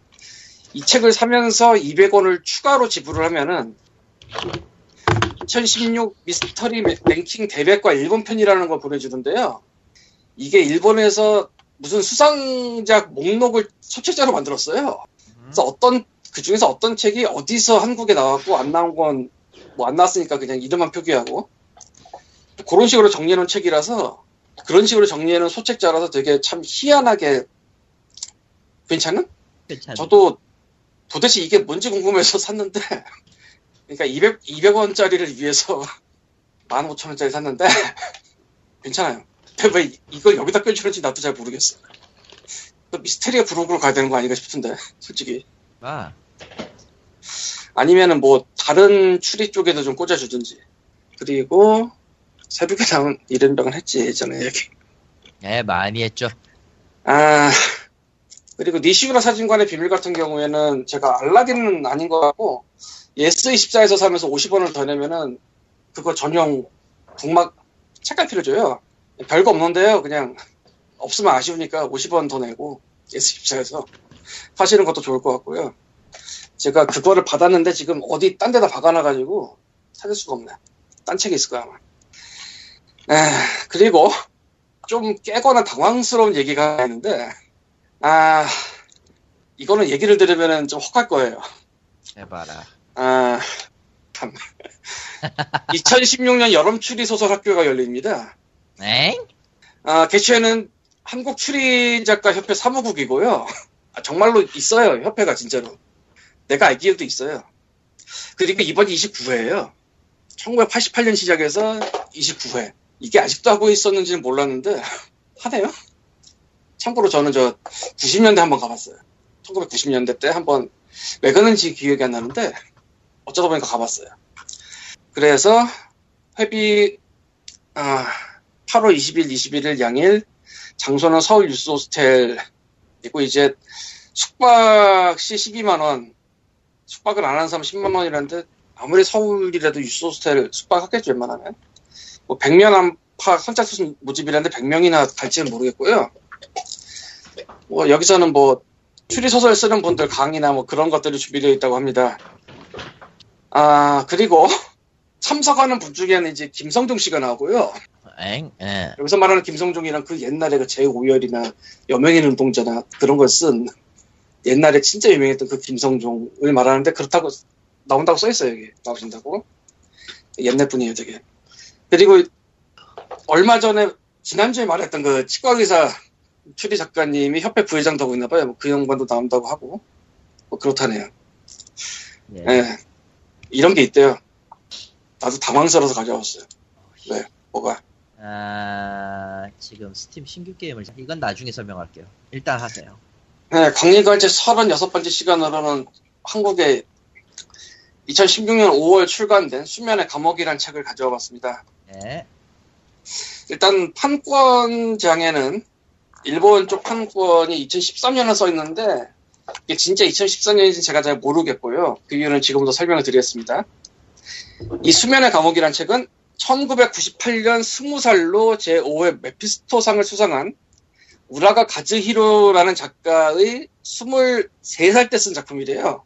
이 책을 사면서 200원을 추가로 지불을 하면은 2016 미스터리 랭킹 대백과 일본 편이라는 걸 보내주는데요. 이게 일본에서 무슨 수상작 목록을 소책자로 만들었어요. 그래서 어떤 그 중에서 어떤 책이 어디서 한국에 나왔고 안 나온 건 뭐 안 나왔으니까 그냥 이름만 표기하고 그런 식으로 정리해놓은 책이라서 그런 식으로 정리해놓은 소책자라서 되게 참 희한하게 괜찮은? 괜찮아. 저도 도대체 이게 뭔지 궁금해서 샀는데 그러니까 200, 200원짜리를 위해서 15,000원짜리 샀는데 괜찮아요. 왜 이걸 여기다 껴주는지 나도 잘 모르겠어. 그 미스테리아 브로그로 가야 되는 거 아닌가 싶은데 솔직히. 아, 아니면은 뭐 다른 추리 쪽에도 좀 꽂아주든지. 그리고 새벽에 나온 이른병은 했지 예전에 얘기 예, 많이 했죠. 아 그리고 니시우라 사진관의 비밀 같은 경우에는 제가 알라딘은 아닌 것 같고 예스24에서 사면서 50원을 더 내면은 그거 전용 북막 책갈피를 줘요 별거 없는데요 그냥 없으면 아쉬우니까 50원 더 내고 예스24에서 사시는 것도 좋을 것 같고요 제가 그거를 받았는데 지금 어디 딴 데다 박아놔가지고 찾을 수가 없네 딴 책이 있을 거야 아마 에, 그리고 좀 깨거나 당황스러운 얘기가 있는데 아, 이거는 얘기를 들으면 좀 혹할 거예요. 해봐라. 아, 참. 2016년 여름 추리 소설 학교가 열립니다. 엥? 아, 개최는 한국 추리 작가 협회 사무국이고요. 아, 정말로 있어요, 협회가 진짜로. 내가 알기에도 있어요. 그리고 이번 29회예요. 1988년 시작해서 29회. 이게 아직도 하고 있었는지는 몰랐는데 하네요. 참고로 저는 저 90년대 한번 가봤어요. 1990년대 때 한번 왜 그런지 기억이 안 나는데 어쩌다 보니까 가봤어요. 그래서 회비 아, 8월 20일, 21일 양일 장소는 서울 유스 호스텔 그리고 이제 숙박 시 12만 원 숙박을 안 하는 사람 10만 원이라는데 아무리 서울이라도 유스 호스텔 숙박하겠죠 웬만하면 뭐 100명 안팎 선착순 모집이라는데 100명이나 갈지는 모르겠고요. 뭐 여기서는 뭐 추리 소설 쓰는 분들 강의나 뭐 그런 것들이 준비되어 있다고 합니다. 아 그리고 참석하는 분 중에는 이제 김성종 씨가 나오고요. 엥? 예. 여기서 말하는 김성종이랑 그 옛날에 그 제5열이나 여명의 눈동자나 그런 걸 쓴 옛날에 진짜 유명했던 그 김성종을 말하는데 그렇다고 나온다고 써있어요 여기. 나오신다고. 옛날 분이에요 되게. 그리고 얼마 전에 지난주에 말했던 그 치과의사 추리 작가님이 협회 부회장도 하고 있나봐요. 뭐그 양반도 나온다고 하고. 뭐 그렇다네요. 예. 예. 이런 게 있대요. 나도 당황스러워서 가져왔어요. 왜? 뭐가 아, 지금 스팀 신규 게임을 이건 나중에 설명할게요. 일단 하세요. 네, 강의갈제 36번째 시간으로는 한국에 2016년 5월 출간된 수면의 감옥이란 책을 가져와 봤습니다. 예. 일단 판권장에는 일본 쪽 판권이 2013년에 써 있는데 이게 진짜 2013년인지 제가 잘 모르겠고요. 그 이유는 지금부터 설명을 드리겠습니다. 이 수면의 감옥이란 책은 1998년 20살로 제5회 메피스토상을 수상한 우라가 가즈히로라는 작가의 23살 때 쓴 작품이래요.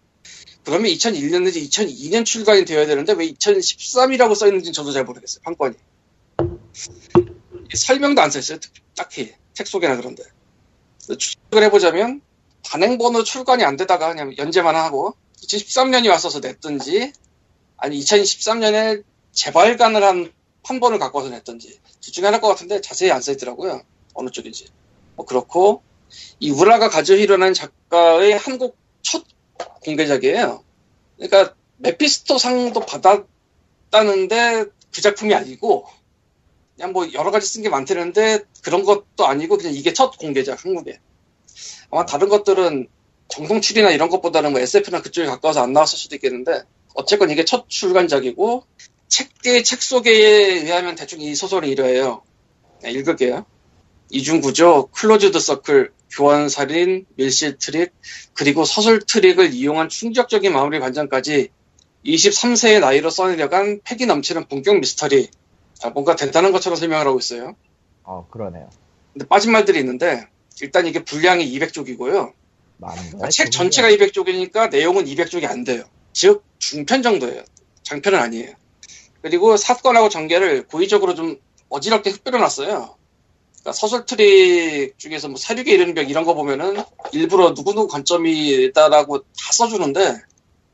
그러면 2001년 내지 2002년 출간이 되어야 되는데 왜 2013이라고 써있는지 저도 잘 모르겠어요. 판권이. 설명도 안 써있어요. 딱히. 책 속에나 그런데. 추측을 해보자면 단행본으로 출간이 안 되다가 그냥 연재만 하고 2013년이 왔어서 냈든지 아니 2013년에 재발간을 한 판본을 갖고 와서 냈던지 둘 중에 하나일 것 같은데 자세히 안 써있더라고요. 어느 쪽인지. 뭐 그렇고 이 우라가 가즈히로라는 작가의 한국 첫 공개작이에요. 그러니까 메피스토 상도 받았다는데 그 작품이 아니고 그냥 뭐 여러 가지 쓴 게 많다는데 그런 것도 아니고 그냥 이게 첫 공개작 한국에. 아마 다른 것들은 정성출이나 이런 것보다는 뭐 SF나 그쪽에 가까워서 안 나왔을 수도 있겠는데 어쨌건 이게 첫 출간작이고 책 뒤에 책 소개에 의하면 대충 이 소설이 이러해요. 네, 읽을게요. 이중구조, closed circle, 교환살인, 밀실 트릭, 그리고 서술 트릭을 이용한 충격적인 마무리 반전까지 23세의 나이로 써내려간 패기 넘치는 본격 미스터리. 아, 뭔가 대단한 것처럼 설명을 하고 있어요. 어 그러네요. 근데 빠진 말들이 있는데 일단 이게 분량이 200쪽이고요. 많은 거야. 그러니까 책 전체가 200쪽이니까 내용은 200쪽이 안 돼요. 즉 중편 정도예요. 장편은 아니에요. 그리고 사건하고 전개를 고의적으로 좀 어지럽게 흩뿌려놨어요. 그러니까 서술 트릭 중에서 뭐 살육에 이르는 병 이런 거 보면은 일부러 누구누구 관점이다라고 다 써주는데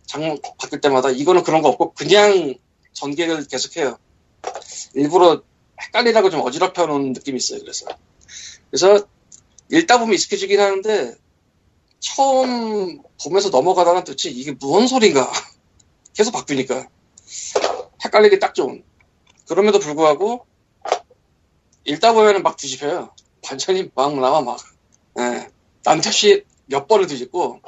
장 바뀔 때마다 이거는 그런 거 없고 그냥 전개를 계속해요. 일부러 헷갈리라고 좀 어지럽혀 놓은 느낌이 있어요. 그래서 그래서 읽다 보면 익숙해지긴 하는데 처음 보면서 넘어가다가 도대체 이게 무슨 소린가 계속 바뀌니까 헷갈리기 딱 좋은. 그럼에도 불구하고 읽다 보면은 막 뒤집혀요. 반전이 막 나와 막. 예. 남특시 몇 번을 뒤집고.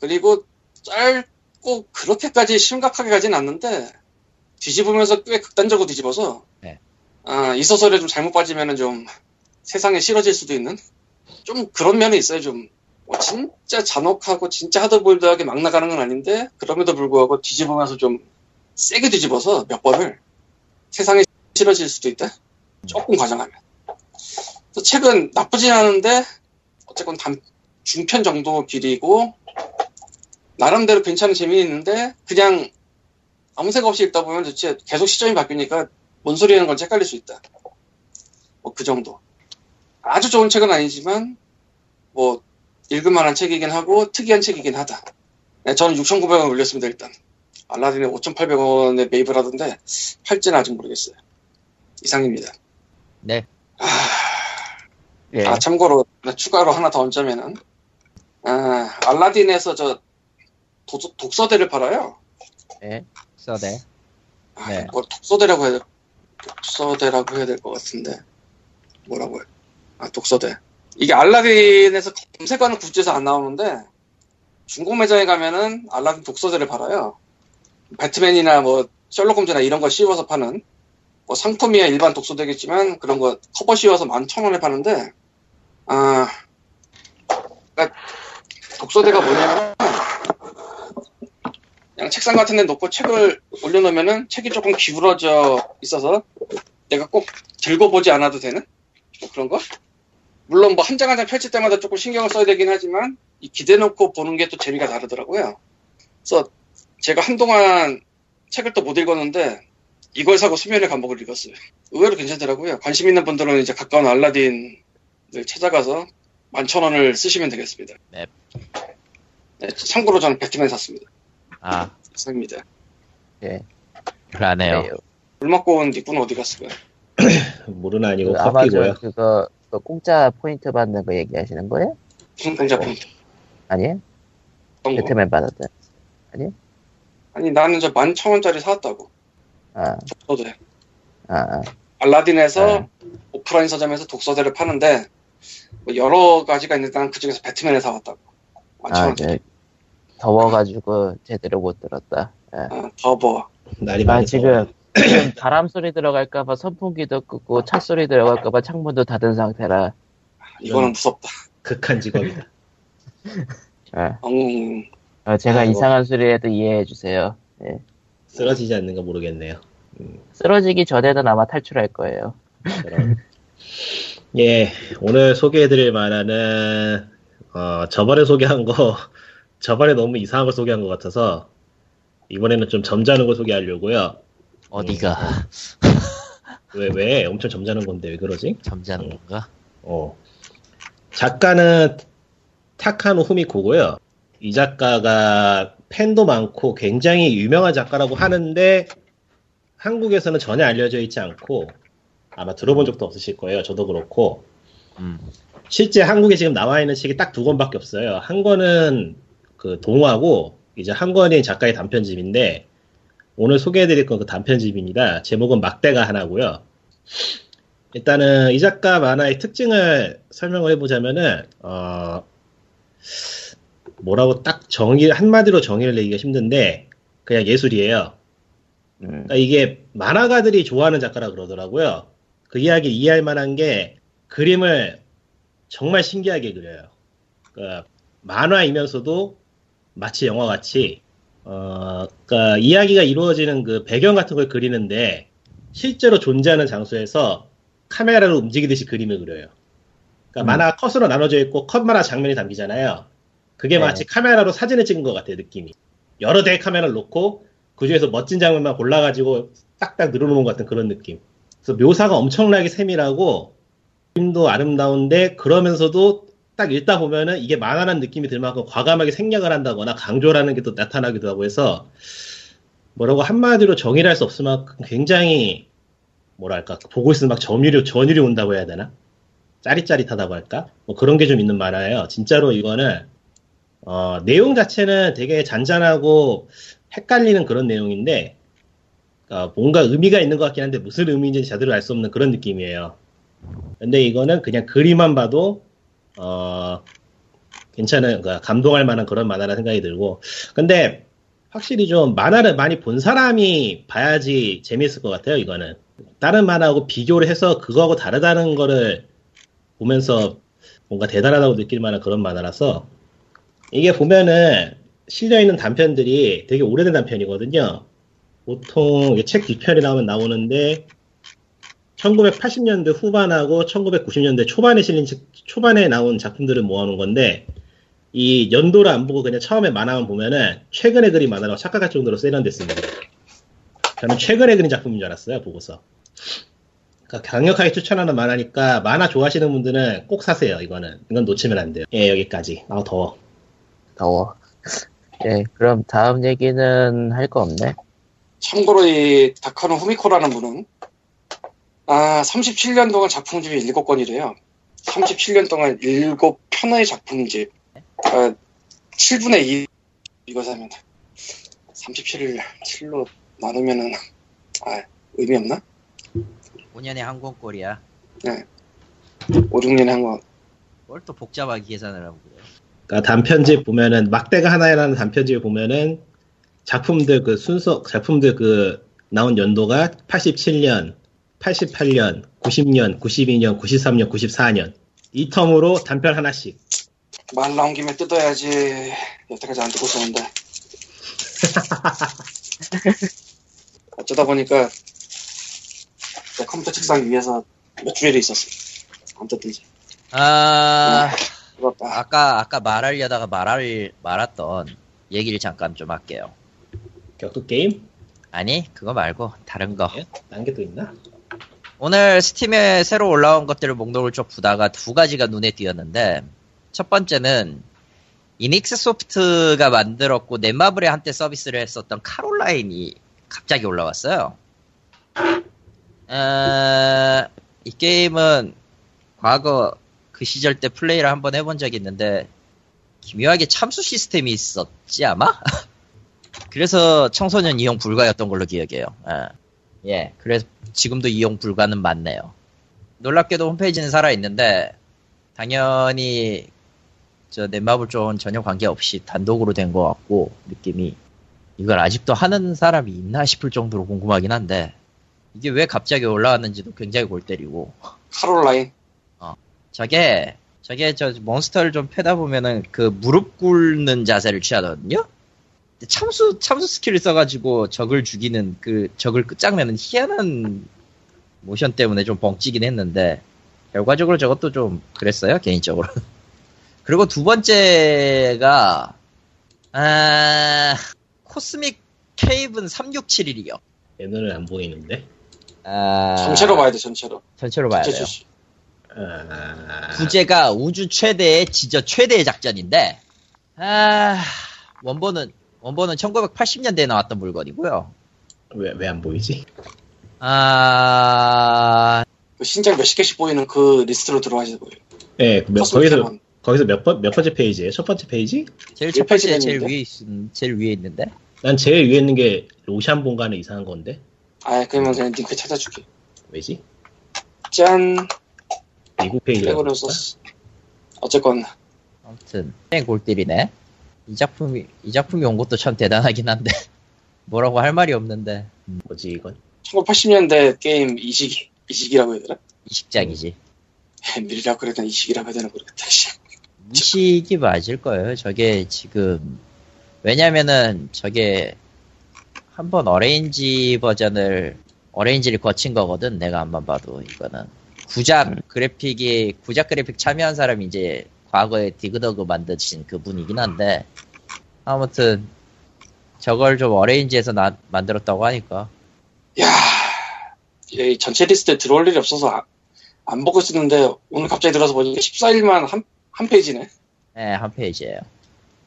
그리고 짧고 그렇게까지 심각하게 가진 않는데 뒤집으면서 꽤 극단적으로 뒤집어서 네. 아, 이 소설에 좀 잘못 빠지면은 좀 세상에 싫어질 수도 있는 좀 그런 면이 있어요 좀. 뭐 진짜 잔혹하고 진짜 하드보일드하게 막 나가는 건 아닌데 그럼에도 불구하고 뒤집으면서 좀 세게 뒤집어서 몇 번을 세상에 싫어질 수도 있다? 조금 과장하면. 그래서 책은 나쁘진 않은데 어쨌건 단 중편 정도 길이고 나름대로 괜찮은 재미는 있는데 그냥 아무 생각 없이 읽다 보면 도대체 계속 시점이 바뀌니까 뭔 소리 하는 건지 헷갈릴 수 있다. 뭐 그 정도. 아주 좋은 책은 아니지만 뭐 읽을 만한 책이긴 하고 특이한 책이긴 하다. 네, 저는 6,900원 올렸습니다 일단. 알라딘에 5,800원에 매입을 하던데 팔지는 아직 모르겠어요. 이상입니다. 네. 아, 예. 아, 참고로 나 추가로 하나 더 얹자면은 아, 알라딘에서 저 도, 독서대를 팔아요. 예. 써대. 아, 네. 뭐 독서대라고 해야 돼. 독서대라고 해야 될 것 같은데 뭐라고 해? 아 독서대. 이게 알라딘에서 검색하는 굿즈에서 안 나오는데 중고 매장에 가면은 알라딘 독서대를 팔아요. 배트맨이나 뭐 셜록 홈즈나 이런 거 씌워서 파는 뭐 상품이야 일반 독서대겠지만 그런 거 커버 씌워서 11,000원에 파는데 아 그러니까 독서대가 뭐냐면 그냥 책상 같은 데 놓고 책을 올려놓으면은 책이 조금 기울어져 있어서 내가 꼭 들고 보지 않아도 되는 뭐 그런 거? 물론 뭐 한 장 한 장 펼칠 때마다 조금 신경을 써야 되긴 하지만 이 기대놓고 보는 게 또 재미가 다르더라고요. 그래서 제가 한동안 책을 또 못 읽었는데 이걸 사고 수면의 감옥을 읽었어요. 의외로 괜찮더라고요. 관심 있는 분들은 이제 가까운 알라딘을 찾아가서 11,000원을 쓰시면 되겠습니다. 네. 네, 참고로 저는 배트맨 샀습니다. 아, 습니다 그러네요. 그래요. 물 먹고 온 닉분은 어디 갔을까요? 물은 아니고 그 커피고요. 그거 그 공짜 포인트 받는 거 얘기하시는 거예요? 무슨 공짜 포인트? 아니에요? 배트맨 받았다. 아니 나는 저 11,000원짜리 사왔다고. 아, 독서대. 아, 아. 알라딘에서 네. 오프라인 서점에서 독서대를 파는데 뭐 여러 가지가 있는데 난 그중에서 배트맨을 사왔다고. 아, 11,000원짜리. 네. 더워가지고 제대로 못 들었다. 예. 아, 더버. 날이 아, 많이 지금, 지금 바람 소리 들어갈까봐 선풍기도 끄고 차 소리 들어갈까봐 창문도 닫은 상태라. 이거는 음. 무섭다. 극한 직업이다. 예. 음, 어, 제가 아이고. 이상한 소리에도 이해해 주세요. 예. 쓰러지지 않는가 모르겠네요. 쓰러지기 전에는 아마 탈출할 거예요. 예, 오늘 소개해드릴 만화는 어, 저번에 소개한 거 저번에 너무 이상한 걸 소개한 것 같아서 이번에는 좀 점잖은 걸 소개하려고요. 어디가 왜왜 엄청 점잖은 건데 왜 그러지? 점잖은 건가? 어. 작가는 타카노 후미코고요. 이 작가가 팬도 많고 굉장히 유명한 작가라고 하는데 한국에서는 전혀 알려져 있지 않고 아마 들어본 적도 없으실 거예요. 저도 그렇고 음. 실제 한국에 지금 나와 있는 책이 딱 두 권밖에 없어요. 한 권은 그 동화고 이제 한권인 작가의 단편집인데 오늘 소개해드릴 건 그 단편집입니다. 제목은 막대가 하나고요. 일단은 이 작가 만화의 특징을 설명을 해보자면은 어 뭐라고 딱 정의 한마디로 정의를 내기가 힘든데 그냥 예술이에요. 음, 그러니까 이게 만화가들이 좋아하는 작가라 그러더라고요. 그 이야기 이해할 만한 게 그림을 정말 신기하게 그려요. 그러니까 만화이면서도 마치 영화 같이 어, 그러니까 이야기가 이루어지는 그 배경 같은 걸 그리는데 실제로 존재하는 장소에서 카메라로 움직이듯이 그림을 그려요. 그러니까 음. 만화 컷으로 나눠져 있고 컷마다 장면이 담기잖아요. 그게 네. 마치 카메라로 사진을 찍은 것 같아요, 느낌이. 여러 대의 카메라를 놓고 그 중에서 멋진 장면만 골라가지고 딱딱 늘어놓은 것 같은 그런 느낌. 그래서 묘사가 엄청나게 세밀하고 그림도 아름다운데 그러면서도 딱 읽다 보면은 이게 만화라는 느낌이 들 만큼 과감하게 생략을 한다거나 강조라는 게 또 나타나기도 하고 해서 뭐라고 한마디로 정의를 할 수 없을 만큼 굉장히 뭐랄까 보고 있으면 막 전율이 전율이 온다고 해야 되나 짜릿짜릿하다고 할까 뭐 그런 게 좀 있는 만화예요 진짜로 이거는 어, 내용 자체는 되게 잔잔하고 헷갈리는 그런 내용인데 어, 뭔가 의미가 있는 것 같긴 한데 무슨 의미인지 제대로 알 수 없는 그런 느낌이에요 근데 이거는 그냥 그림만 봐도 어, 괜찮은, 그러니까 감동할 만한 그런 만화라 생각이 들고. 근데 확실히 좀 만화를 많이 본 사람이 봐야지 재미있을 것 같아요, 이거는. 다른 만화하고 비교를 해서 그거하고 다르다는 거를 보면서 뭔가 대단하다고 느낄 만한 그런 만화라서 이게 보면은 실려있는 단편들이 되게 오래된 단편이거든요. 보통 책 뒤편이 나오면 나오는데 1980년대 후반하고 1990년대 초반에 실린 책- 초반에 나온 작품들을 모아놓은 건데 이 연도를 안 보고 그냥 처음에 만화만 보면은 최근에 그린 만화라고 착각할 정도로 세련됐습니다. 저는 최근에 그린 작품인 줄 알았어요 보고서. 그러니까 강력하게 추천하는 만화니까 만화 좋아하시는 분들은 꼭 사세요 이거는 이건 놓치면 안 돼요. 예 여기까지. 아 더워. 더워. 예, 그럼 다음 얘기는 할 거 없네. 참고로 이 다카노 후미코라는 분은 아 37년 동안 작품집이 7권이래요. 37년 동안 7편의 작품집 아, 7분의 2 이거 사면 37을 7로 나누면은 아 의미 없나? 5년에 한 권꼴이야. 5, 6년에 한 거. 뭘또 복잡하게 계산을 하고 그래요. 그러니까 단편집 보면은 막대가 하나라는 단편집을 보면은 작품들 그 순서 작품들 그 나온 연도가 87년, 88년, 90년, 92년, 93년, 94년 이 텀으로 단편 하나씩. 말 나온 김에 뜯어야지. 여태까지 안 뜯고 있었는데. 어쩌다 보니까 내 컴퓨터 책상 위에서 몇 주일이 있었어. 안 뜯든지. 아, 그렇다. 아까, 아까 말하려다가 말할, 말았던 얘기를 잠깐 좀 할게요. 격투 게임? 아니, 그거 말고, 다른 거. 예? 딴게또 있나? 오늘 스팀에 새로 올라온 것들을 목록을 쭉 보다가 두 가지가 눈에 띄었는데, 첫 번째는, 이닉스 소프트가 만들었고, 넷마블에 한때 서비스를 했었던 카롤라인이 갑자기 올라왔어요. 어, 이 게임은 과거 그 시절 때 플레이를 한번 해본 적이 있는데, 기묘하게 참수 시스템이 있었지, 아마? 그래서 청소년 이용 불가였던 걸로 기억해요. 예. 예, 그래서 지금도 이용 불가는 맞네요. 놀랍게도 홈페이지는 살아있는데, 당연히, 저 넷마블 쪽은 전혀 관계없이 단독으로 된 것 같고, 느낌이. 이걸 아직도 하는 사람이 있나 싶을 정도로 궁금하긴 한데, 이게 왜 갑자기 올라왔는지도 굉장히 골 때리고, 카롤라인. 저게, 저게 저 monster를 좀 패다 보면은 그 무릎 꿇는 자세를 취하거든요? 참수, 참수 skill을 써가지고 적을 죽이는 그 적을 끝장내는 희한한 모션 때문에 좀 벙찌긴 했는데, 결과적으로 저것도 좀 그랬어요, 개인적으로. 그리고 두 번째가, 아, Cosmic Cavern 3671이요. 얘는 안 보이는데. 아, 전체로 봐야 돼, 전체로. 전체로 봐야 전체 돼요. 출시. 아... 부제가 우주 최대의 지저 최대의 작전인데 아 원본은 원본은 1980년대에 나왔던 물건이고요. 왜 왜 안 보이지? 아 그 신작 몇십 개씩 보이는 그 리스트로 들어가시는 거예요. 네, 몇, 코스믹 거기서 캐논. 거기서 몇 번, 몇 번째 페이지예요? 첫 번째 페이지? 제일 일첫 번째 제일? 위에 있, 제일 위에 있는데. 난 제일 위에 있는 게 로샨 본가는 이상한 건데 아, 그러면 그냥 링크 찾아줄게. 왜지? 짠! 미국 플래그를 썼어. 어쨌건, 아무튼 땡 골들이네. 이 작품이 이 작품이 온 것도 참 대단하긴 한데 뭐라고 할 말이 없는데 뭐지 이건? 1980년대 게임 이식, 이식이라고 해야 되나? 이식작이지. 밀이라고 그래야 되나? 이식이라고 해야 되나 모르겠다. 씨. 이식이 맞을 거예요. 저게 지금 왜냐면은 저게 한번 arrange 버전을 arrange를 거친 거거든. 내가 한번 봐도 이거는 구작 그래픽이 구작 그래픽 참여한 사람이 이제 과거에 디그더그 만드신 그분이긴 한데 아무튼 저걸 좀 arrange에서 나- 만들었다고 하니까 야, 이 전체 리스트에 들어올 일이 없어서 아- 안 보고 있었는데 오늘 갑자기 들어서 보니까 14일만 한, 한 페이지네. 예, 한 페이지예요.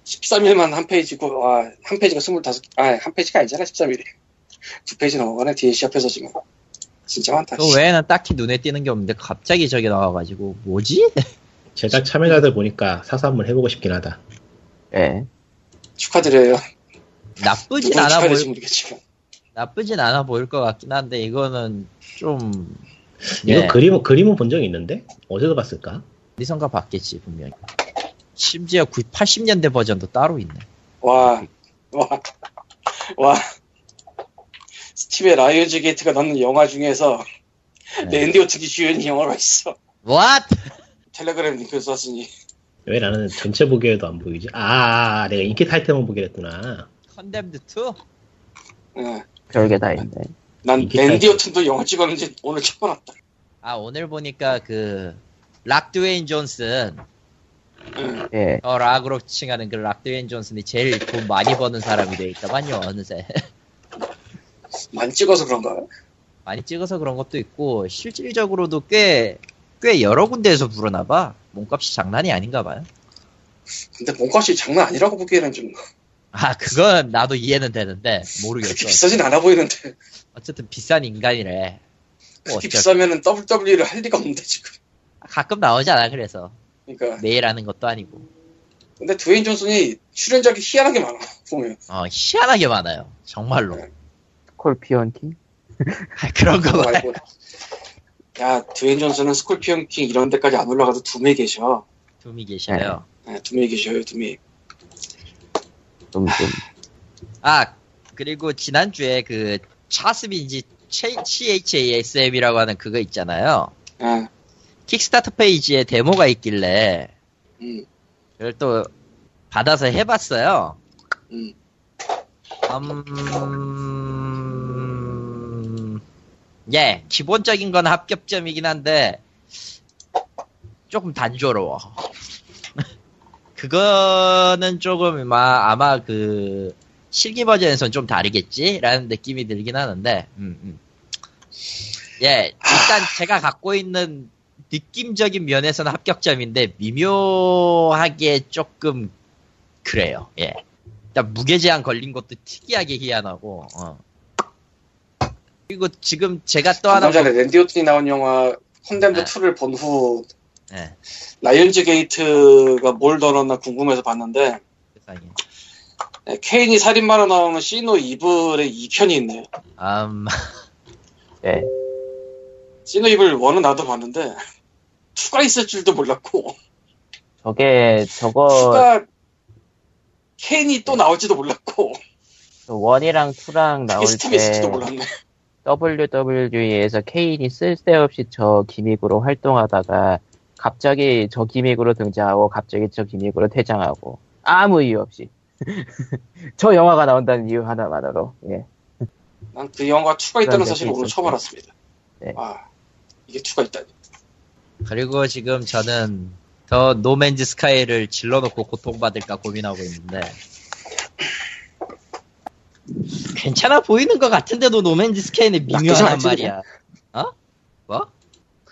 13일만 한 페이지고, 와, 한 페이지가 25, 아, 한 페이지가 아니잖아, 13일이. 두 페이지 넘어가네, DLC 앞에서 지금. 진짜 많다. 그 외에는 딱히 눈에 띄는 게 없는데 갑자기 저게 나와가지고 뭐지? 제작 참여자들 보니까 사서 한번 해보고 싶긴 하다. 예. 축하드려요. 나쁘진 않아 보일 모르겠지만. 나쁘진 않아 보일 것 같긴 한데 이거는 좀 이거 예, 그림은 그림은 본적 있는데 어디서 봤을까? 어디선가 봤겠지 분명히 심지어 9, 80년대 버전도 따로 있네 와, 와, 와. 스팀에 라이언즈 게이트가 넣는 영화 중에서 네. 랜디 오튼이 주연인 영화가 있어. What? 텔레그램 링크 썼으니. 왜 나는 전체 보기에도 안 보이지? 아, 아, 아, 내가 인기 타이틀만 보기로 했구나. Condemned 2? 응. 별게 다 있네. 난 랜디 다- 오튼도 영화 찍었는지 오늘 처음 알았다. 아 오늘 보니까 그 락 드웨인 존슨 응. 예. 어 락으로 칭하는 그 락 드웨인 존슨이 제일 돈 많이 버는 사람이 돼 있다만요 어느새 많이 찍어서 그런가? 많이 찍어서 그런 것도 있고 실질적으로도 꽤 꽤 여러 군데에서 부르나 봐. 몸값이 장난이 아닌가 봐요. 근데 몸값이 장난 아니라고 보기에는 좀 아 그건 나도 이해는 되는데 그렇게 모르겠어. 비싸진 않아 보이는데. 어쨌든 비싼 인간이래. 뭐 그렇게 비싸면은 WWE를 할 리가 없는데 지금. 가끔 나오잖아 그래서. 그러니까. 매일 하는 것도 아니고. 근데 드웨인 존슨이 출연작이 희한하게 많아 보면. 어 희한하게 많아요. 정말로. 네. Scorpion King? 아, 그런 거말 말고 야 드웨인 존슨은 Scorpion King 이런 데까지 안 올라가도 두매 계셔. 둠이 계셔요 네, 두매 계셔요 두매. 좀, 좀. 아 그리고 지난주에 그 차스빈지 CHASM이라고 하는 그거 있잖아요 아, 킥스타터 페이지에 데모가 있길래 음, 그걸 또 받아서 해봤어요 음. 음... 예, 기본적인 건 합격점이긴 한데, 조금 단조로워. 그거는 조금, 마- 아마 그, 실기 버전에선 좀 다르겠지? 라는 느낌이 들긴 하는데, 음, 음. 예, 일단 제가 갖고 있는 느낌적인 면에서는 합격점인데, 미묘하게 조금, 그래요, 예. 일단 무게 제한 걸린 것도 특이하게 희한하고, 어. 그리고 지금 제가 또 하나, 전에 랜디 오튼이 나온 영화 네. 2를 본후 예, 라이언즈 게이트가 뭘더 넣었나 궁금해서 봤는데 세상에. 네, 케인이 살인마로 나오는 See No Evil의 2편이 있네요. 음, 예. See No Evil 1은 나도 봤는데 2가 있을 줄도 몰랐고 저게, 저거, 2가 케인이 또 나올지도 몰랐고 원이랑 투랑 나올 스팀이 있을지도 때, 몰랐네. WWE에서 케인이 쓸데없이 저 기믹으로 활동하다가, 갑자기 저 기믹으로 등장하고, 갑자기 저 기믹으로 퇴장하고, 아무 이유 없이. 저 영화가 나온다는 이유 하나만으로, 예. 난 그 영화가 2가 있다는 사실을 오늘 처음. 알았습니다. 네. 아 이게 2가 있다니. 그리고 지금 저는 더 노맨즈 스카이를 질러놓고 고통받을까 고민하고 있는데, 괜찮아 보이는 것 같은데도 No Man's Sky는 미묘한 말이야. 어? 뭐?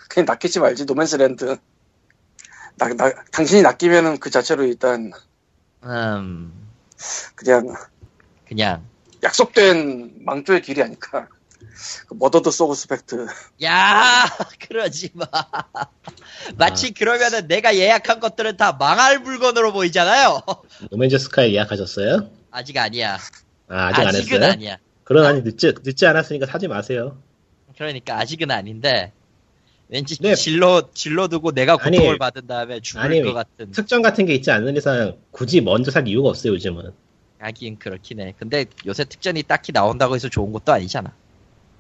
그냥 낚이지 말지 No Man's Land. 나, 나, 당신이 낚이면은 그 자체로 일단 음, 그냥 그냥, 약속된 망조의 길이 아닐까. 그 Murdered Soul Suspect. 야 그러지 마. 마치 그러면은 내가 예약한 것들은 다 망할 물건으로 보이잖아요. 노맨즈 스카이 예약하셨어요? 아직 아니야. 아, 아직 안 했어요? 아니야. 그럼 아니 늦지 늦지 않았으니까 사지 마세요. 그러니까 아직은 아닌데 왠지 네. 질러 질러 두고 내가 아니, 고통을 받은 다음에 죽을 아니, 것 같은. 특전 같은 게 있지 않는 이상 굳이 먼저 살 이유가 없어요 요즘은. 하긴 그렇긴 해. 근데 요새 특전이 딱히 나온다고 해서 좋은 것도 아니잖아.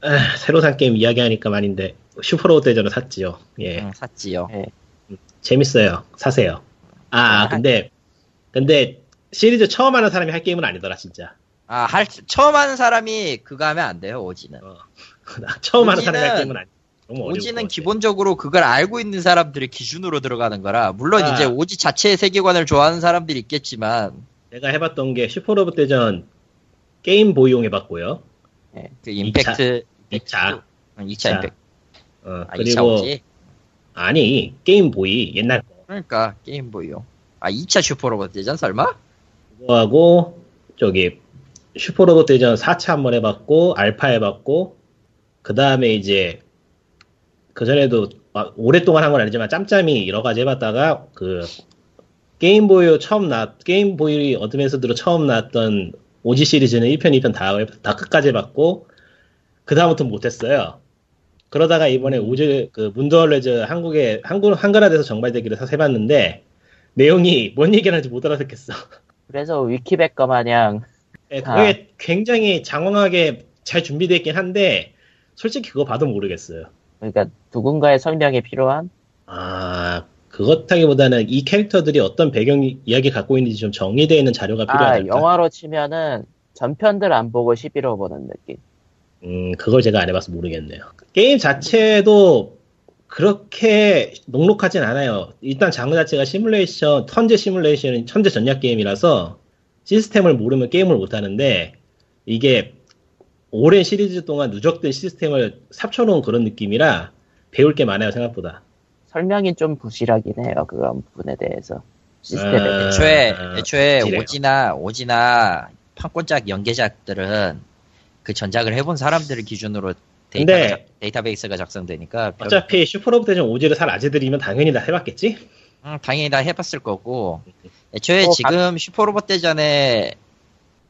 아, 새로 산 게임 이야기하니까 말인데 슈퍼로봇 대전을 샀지요. 예, 응, 샀지요. 재밌어요. 사세요. 아 근데 근데 시리즈 처음 하는 사람이 할 게임은 아니더라 진짜. 아, 할, 처음 하는 사람이 그거 하면 안 돼요, 오지는. 처음 하는 사람이 할 게임은 아니. 오지는. 기본적으로 그걸 알고 있는 사람들의 기준으로 들어가는 거라, 물론 아. 이제 오지 자체의 세계관을 좋아하는 사람들이 있겠지만, 내가 해봤던 게 슈퍼로봇 대전 게임 보이용 해봤고요. 그 임팩트, 2차. 2차 자, 임팩트. 어, 아, 2차 그리고 오지? 아니 게임 보이 옛날 거 그러니까, 게임보이요. 아, 2차 슈퍼로봇 대전 설마? 그거하고 저기 슈퍼로봇 대전 4차 한 번 해봤고 알파 해봤고 그 다음에 이제 그 전에도 아, 오랫동안 한 건 아니지만 짬짬이 여러 가지 해봤다가 그 게임보이 처음 나 게임보이 어드밴스드로 처음 나왔던 오지 시리즈는 1편, 2편 다, 해- 다 끝까지 해봤고 그 다음부터 못했어요. 그러다가 이번에 오즈 그 문더월레즈 한국에 한국 한글화돼서 정발되기를 사서 해봤는데 내용이 뭔 얘기하는지 못 알아듣겠어. 그래서 위키백과 마냥 예, 그게 굉장히 장황하게 잘 준비되어 있긴 한데 솔직히 그거 봐도 모르겠어요. 그러니까 누군가의 설명이 필요한 아 그렇다기보다는 이 캐릭터들이 어떤 배경 이야기 갖고 있는지 좀 정리되어 있는 자료가 아 필요하다. 영화로 치면은 전편들 안 보고 11호 보는 느낌. 음 그걸 제가 안 해봐서 모르겠네요. 게임 자체도 그렇게 녹록하진 않아요. 일단 장르 자체가 시뮬레이션, 턴제 시뮬레이션, 천재 전략 게임이라서 시스템을 모르면 게임을 못 하는데 이게 오랜 시리즈 동안 누적된 시스템을 합쳐놓은 그런 느낌이라 배울 게 많아요 생각보다. 설명이 좀 부실하긴 해요 그런 부분에 대해서 시스템에 아. 애초에, 아, 애초에. OG나, OG나 판권작 연계작들은 그 전작을 해본 사람들을 기준으로 데이터가, 근데- 작- 데이터베이스가 작성되니까 별- 어차피 슈퍼로봇 대전 OG를 살 아재들이면 당연히 다 해봤겠지? 음, 당연히 다 해봤을 거고 애초에 어, 지금 슈퍼로봇 대전에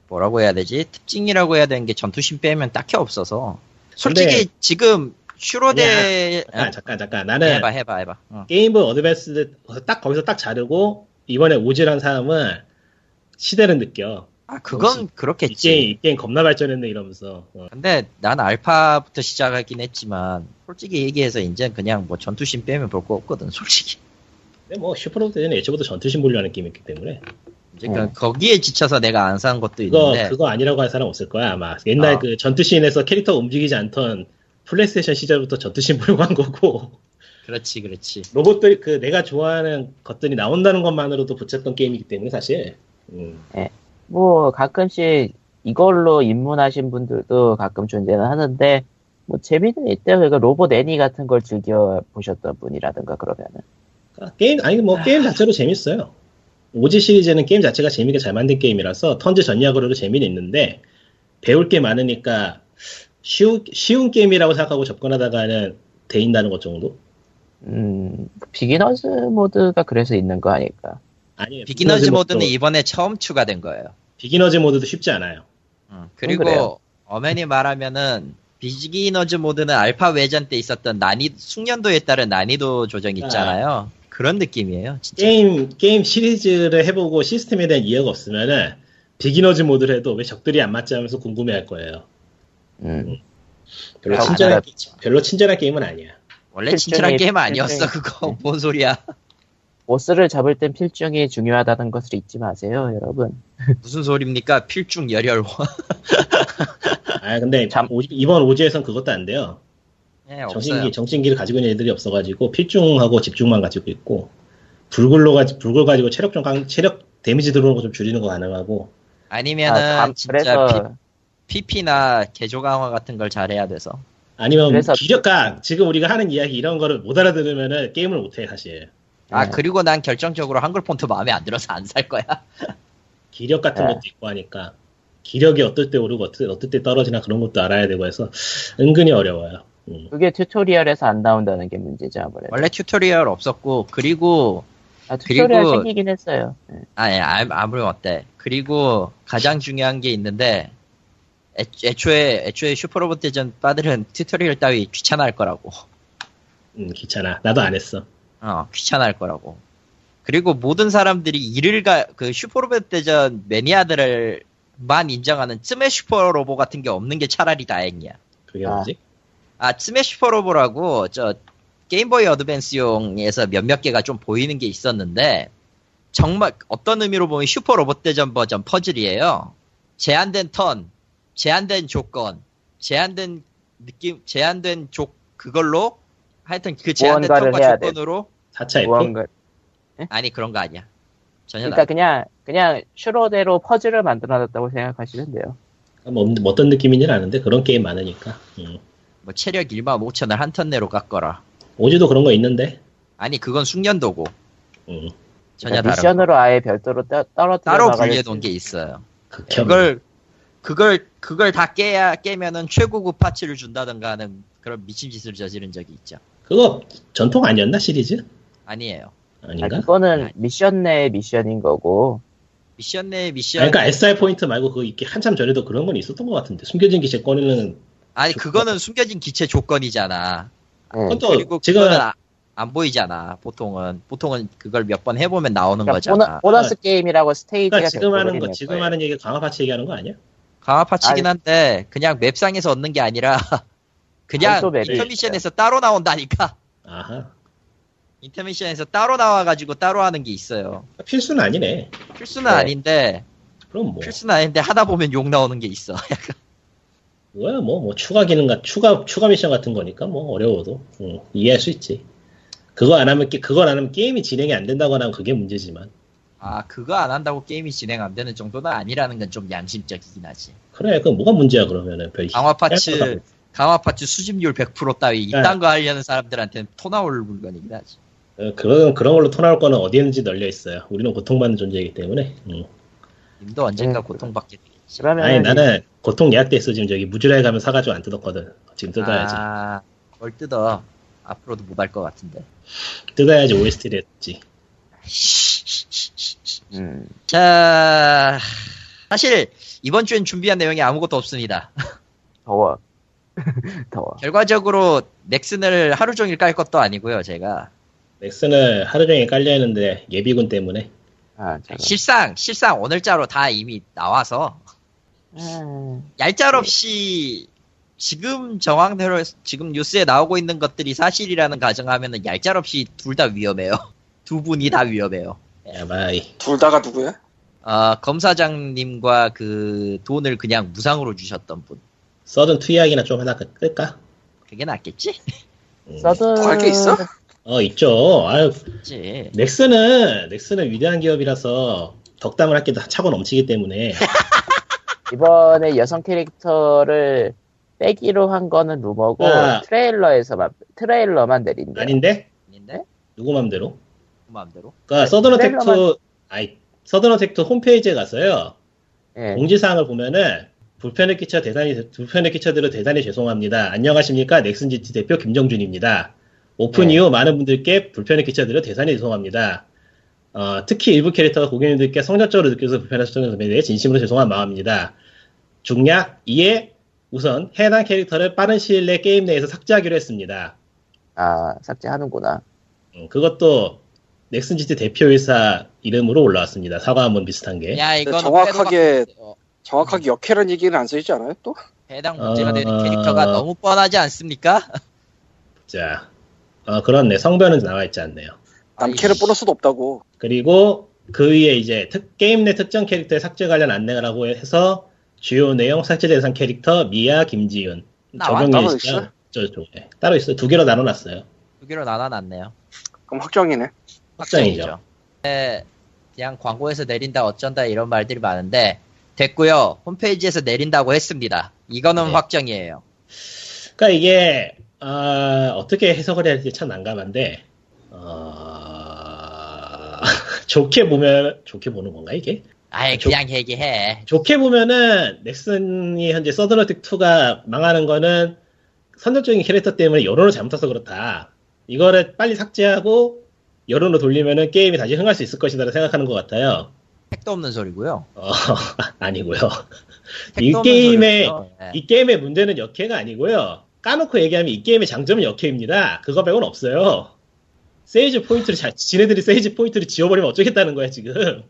뭐라고 해야 되지 특징이라고 해야 되는 게 전투신 빼면 딱히 없어서 솔직히 근데- 지금 슈로데 잠깐 잠깐 잠깐 나는 아, 해봐 해봐 해봐 어. 게임보이 어드밴스 딱 거기서 딱 자르고 이번에 OG란 사람은 시대를 느껴. 아 그건 역시 이 그렇겠지 게임, 이 게임 겁나 발전했네 이러면서. 어. 근데 난 알파부터 시작하긴 했지만 솔직히 얘기해서 이제 그냥 뭐 전투신 빼면 볼 거 없거든 솔직히 근데 뭐 슈퍼로봇 대전은 애초부터 전투신 보려는 게임이기 때문에 이제 어. 그- 거기에 지쳐서 내가 안 산 것도 그거 있는데 그거 아니라고 할 사람 없을 거야 아마. 옛날 아. 그 전투신에서 캐릭터 움직이지 않던 플레이스테이션 시절부터 전투신 보려고 한 거고 그렇지 그렇지 로봇들 그 내가 좋아하는 것들이 나온다는 것만으로도 붙였던 게임이기 때문에 사실. 음. 뭐 가끔씩 이걸로 입문하신 분들도 가끔 존재는 하는데 뭐 재미는 있대요. 그러니까 로봇 애니 같은 걸 즐겨 보셨던 분이라든가 그러면은 그러니까 게임 아니 뭐 게임 자체로 재밌어요. 오지 시리즈는 게임 자체가 재밌게 잘 만든 게임이라서 턴제 전략으로도 재미는 있는데 배울 게 많으니까 쉬운 쉬운 게임이라고 생각하고 접근하다가는 데인다는 것 정도. 음 beginner's 모드가 그래서 있는 거 아닐까? 아니에요. beginner's 모드는 모드도- 이번에 처음 추가된 거예요 beginner's 모드도 쉽지 않아요. 음. 그리고 엄연히 말하면 beginner's 모드는 알파 외전 때 있었던 난이 숙련도에 따른 난이도 조정이 있잖아요. 그런 느낌이에요, 진짜. 게임 게임 시리즈를 해보고 시스템에 대한 이해가 없으면은 비기너즈 모드를 해도 왜 적들이 안 맞지 하면서 궁금해할 거예요. 음 별로 아, 친절한 맞아요. 게- 별로 친절한 게임은 아니야. 원래 친절한 게임 아니었어, 그거. 뭔 소리야. 보스를 잡을 땐 필중이 중요하다는 것을 잊지 마세요, 여러분. 무슨 소리입니까? 필중 열혈. 아 근데 참- 오- 이번 오지에선 그것도 안 돼요. 네. 정신기, 정신기를 가지고 있는 애들이 없어가지고 필중하고 집중만 가지고 있고 불굴로 가지 불굴 가지고 체력 좀 강, 체력 데미지 들어오는 거 좀 줄이는 거 가능하고 아니면은 아, 감- 진짜 그래서 피, PP나 개조 강화 같은 걸 잘해야 돼서. 아니면 그래서- 기력가 지금 우리가 하는 이야기 이런 거를 못 알아들으면은 게임을 못해 사실 아, 네. 그리고 난 결정적으로 한글 폰트 마음에 안 들어서 안 살 거야. 기력 같은 네. 것도 있고 하니까 기력이 어떨 때 오르고 어떨, 어떨 때 떨어지나 그런 것도 알아야 되고 해서 은근히 어려워요. 음. 그게 tutorial에서 안 나온다는 게 문제죠 아무래도. 원래 tutorial 없었고 그리고 아, tutorial 그리고- 생기긴 했어요. 예. 아니 아, 아무리 어때 그리고 가장 중요한 게 있는데 애, 애초에 애초에 슈퍼로봇 대전 빠들은 tutorial 따위 귀찮아할 거라고 음, 귀찮아. 나도 안 했어. 어 귀찮아할 거라고 그리고 모든 사람들이 이를 가그 슈퍼로봇 대전 매니아들만 인정하는 츠메 슈퍼로봇 같은 게 없는 게 차라리 다행이야 그게 아. 뭐지? 아 츠메 슈퍼로봇라고 저 게임보이 어드밴스용에서 몇몇 개가 좀 보이는 게 있었는데 정말 어떤 의미로 보면 슈퍼 로봇 대전 버전 퍼즐이에요. 제한된 턴, 제한된 조건, 제한된 느낌, 제한된 조 그걸로 하여튼 그 제한된 턴과. 조건으로 4차 F? 무언가. 아니 그런 거 아니야. 전혀 그러니까 다. 그냥 그냥 슈로대로 퍼즐을 만들어놨다고 생각하시면 돼요. 뭐, 뭐 어떤 느낌인지는 아는데 그런 게임 많으니까. 음. 뭐 체력 1만 5천을 한 턴 내로 깎거라. 오지도 그런 거 있는데. 아니 그건 숙련도고 음. 전혀 그러니까 다른 거. 미션으로 아예 별도로 따, 떨어뜨려 따로 나갈 분리해 수 놓은 게 있어요. 극혐. 그걸 그걸 그걸 다 깨야 깨면은 최고급 parts를 준다던가 하는 그런 미친 짓을 저지른 적이 있죠. 그거 전통 아니었나 시리즈? 아니에요. 아, 아닌가? 그거는 미션 내 미션인 거고 미션 내 미션 아니, 그러니까 SR 포인트 말고 그거 있기 한참 전에도 그런 건 있었던 것 같은데 숨겨진 기체 꺼내는 아니 그거는 숨겨진 기체 조건이잖아. 예. 그것도 그리고 그거는 아- 안 보이잖아. 보통은 보통은 그걸 몇 번 해보면 나오는 그러니까 거잖아. 보너, 스 게임이라고 스테이지가 그러니까 지금 하는 거 지금 거예요. 하는 얘기 강화 parts 얘기하는 거 아니야? 강화 parts긴 아니. 한데 그냥 map상에서 얻는 게 아니라 그냥 intermission에서 따로 나온다니까. 아하. 인터미션에서 따로 나와가지고 따로 하는 게 있어요. 필수는 아니네. 필수는 네. 아닌데 그럼 뭐 필수는 아닌데 하다 보면 욕 나오는 게 있어. 약간 뭐야 뭐뭐 추가 기능 같 추가 추가 미션 같은 거니까 뭐 어려워도 응, 이해할 수 있지. 그거 안 하면 게- 그걸 안 하면 게임이 진행이 안 된다거나 하면 그게 문제지만 아 그거 안 한다고 게임이 진행 안 되는 정도는 아니라는 건 좀 양심적이긴 하지. 그래 그 뭐가 문제야 그러면은 별 강화 파츠 할 강화 파츠 수집률 100% 따위 네. 이딴 거 하려는 사람들한테는 토 나올 물건이긴 하지. 어, 그런 그런 걸로 토 나올 거는 어디든지 널려 있어요. 우리는 고통받는 존재이기 때문에. 응. 님도 언젠가 음, 고통받게 되겠지. 그러면 아니 나는 고통 예약돼 있어 지금 저기 무주라에 가면 사가지고 안 뜯었거든. 지금 뜯어야지. 아, 뭘 뜯어. 앞으로도 못 할 것 같은데. 뜯어야지 OST를 했지. 음, 자, 사실 이번 주엔 준비한 내용이 아무것도 없습니다. 더워 더워 결과적으로 넥슨을 하루 종일 깔 것도 아니고요, 제가. 넥슨을 하루 종일 깔려 있는데 예비군 때문에 아. 실상, 실상 오늘자로 다 이미 나와서 음, 얄짤 없이 지금 정황대로 지금 뉴스에 나오고 있는 것들이 사실이라는 가정하면은 얄짤 없이 둘 다 위험해요. 두 분이 다 위험해요. やばい. 둘 다가 누구야? 어, 검사장님과 그 돈을 그냥 무상으로 주셨던 분. 서든 투 이야기나 좀 하나 끌까? 그게 낫겠지? 음. 서든 더할 게 있어? 어 있죠. 아유 그치. 넥슨은 넥슨은 위대한 기업이라서 덕담을 할 게 다 차고 넘치기 때문에 이번에 여성 캐릭터를 빼기로 한 거는 루머고 아. 트레일러에서만 트레일러만 내린대. 아닌데 아닌데? 누구 맘대로? 그 마음대로. 그러니까 네, 서든 어택 투 트레일러만- 아이 서든 어택 투 홈페이지에 가서요 예. 공지사항을 보면은 불편을 끼쳐 대단히 불편을 끼쳐드려 대단히 죄송합니다. 안녕하십니까 넥슨 GT 대표 김정준입니다. 오픈 네. 이후 많은 분들께 불편을 끼쳐드려 대단히 죄송합니다. 어, 특히 일부 캐릭터가 고객님들께 선정적으로 느껴서 불편하셨던 점에 대해 진심으로 죄송한 마음입니다. 중략 2에 우선 해당 캐릭터를 빠른 시일 내 게임 내에서 삭제하기로 했습니다. 아 삭제하는구나. 음, 그것도 넥슨 GT 대표이사 이름으로 올라왔습니다. 사과함은 비슷한 게. 야, 이건 정확하게- 어, 정확하게 역캐란 얘기는 안 써있지 않아요? 또? 해당 문제가 되는 어. 캐릭터가 너무 뻔하지 않습니까? 자, 어, 그렇네. 성별은 나와 있지 않네요. 남캐를. 보낼 수도 없다고. 그리고 그 위에 이제 특- 게임 내 특정 캐릭터의 삭제 관련 안내라고 해서 주요 내용 삭제 대상 캐릭터 미야 김지윤 있어요? 시간 저쪽에 따로 있어요. 두 개로 나눠놨어요. 두 개로 나눠놨네요. 그럼 확정이네. 확정이죠. 네, 그냥 광고에서 내린다 어쩐다 이런 말들이 많은데 됐고요. 홈페이지에서 내린다고 했습니다. 이거는 네. 확정이에요. 그러니까 이게 아, 어떻게 해석을 해야 될지 참 난감한데 어, 좋게 보면 좋게 보는 건가 이게? 아예 조- 그냥 얘기해. 좋게 보면은 넥슨이 현재 서든어택 2가 망하는 거는 선정적인 캐릭터 때문에 여론을 잘못 타서 그렇다. 이거를 빨리 삭제하고 여론으로 돌리면은 게임이 다시 흥할 수 있을 것이다 생각하는 것 같아요. 택도 없는 소리고요. 어, 아니고요. 이 게임의 소리고요. 예. 이 게임의 문제는 여캐가 아니고요. 까놓고 얘기하면 이 게임의 장점은 여캐입니다. 그거 빼고는 없어요. sales point를 자, 지네들이 sales point를 지워버리면 어쩌겠다는 거야 지금.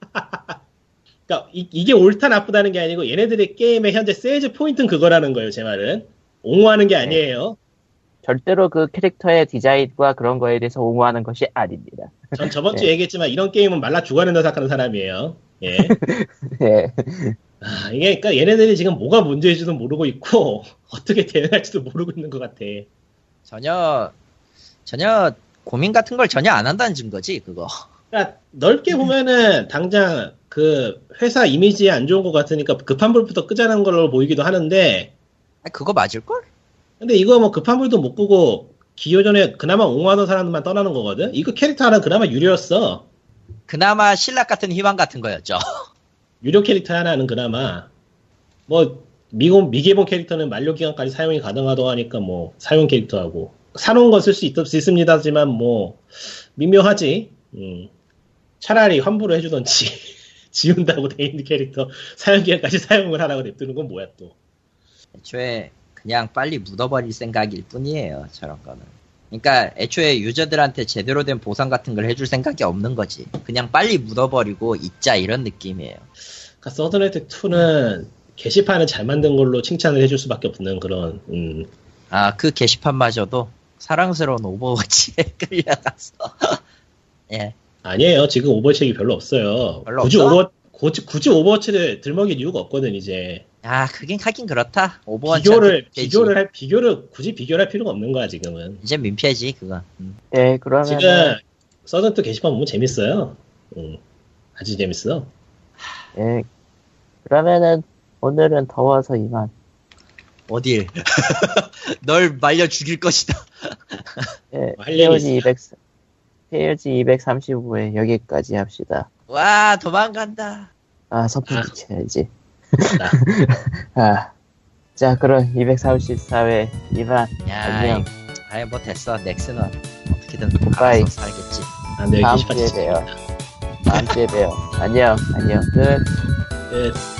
그러니까 이, 게 옳다 나쁘다는 게 아니고 얘네들의 게임의 현재 sales point는 그거라는 거예요. 제 말은 옹호하는 게 아니에요. 절대로 그 캐릭터의 디자인과 그런 거에 대해서 옹호하는 것이 아닙니다. 전 저번 주에 얘기했지만 이런 게임은 말라 죽어낸다 생각하는 사람이에요. 예. 예. 아, 이게 그러니까 얘네들이 지금 뭐가 문제인지도 모르고 있고 어떻게 대응할지도 모르고 있는 것 같아. 전혀 전혀 고민 같은 걸 전혀 안 한다는 증거지 그거. 그러니까 넓게 보면은 당장 그 회사 이미지에 안 좋은 것 같으니까 급한 불부터 끄자는 걸로 보이기도 하는데 아, 그거 맞을 걸? 근데 이거 뭐 급한 불도 못 끄고 기존에 그나마 옹호하던 사람들만 떠나는 거거든. 이거 캐릭터 하나 그나마 유료였어. 그나마 신락 같은 희망 같은 거였죠. 유료 캐릭터 하나는 그나마 뭐 미공 미개봉 캐릭터는 만료 기간까지 사용이 가능하다고 하니까 뭐 사용 캐릭터하고 사놓은 건 쓸 수 있습니다지만 뭐 미묘하지. 음. 차라리 환불을 해주던지 지운다고 돼 있는 캐릭터 사용 기간까지 사용을 하라고 냅두는 건 뭐야 또. 애초에 그냥 빨리 묻어버릴 생각일 뿐이에요 저런 거는. 그러니까 애초에 user들한테 제대로 된 보상 같은 걸 해줄 생각이 없는 거지. 그냥 빨리 묻어버리고 잊자 이런 느낌이에요. 그러니까 서든어택 2는 게시판을 잘 만든 걸로 칭찬을 해줄 수밖에 없는 그런 음, 아그 게시판마저도 사랑스러운 오버워치에 끌려가서 예 아니에요. 지금 오버워치 얘기 별로 없어요. 별로 굳이 없어? 오버 굳이, 굳이 오버워치를 들먹일 이유가 없거든 이제. 아, 그긴 하긴 그렇다. 오버워치 비교를 비교를 할 비교를 굳이 비교를 할 필요가 없는 거야 지금은. 이제 민폐지 그거. 음. 예, 그러면 지금 서든트 게시판 보면 재밌어요. 음, 아주 재밌어. 예. 그러면은 오늘은 더워서 이만. 어딜? 널 말려 죽일 것이다. POG 있어요? 200 POG 235회 여기까지 합시다. 와 도망간다. 아, 선풍기 아. 켜야지. 나. 아. 자, 그럼 234회 이만. 야, 안녕. 아이 뭐 됐어. 넥슨은 어떻게든 굿바이. 알아서 살겠지. 안 돼, 다음 주에 봬요. 다음 주에 봬요. 안녕, 안녕, 끝. 끝.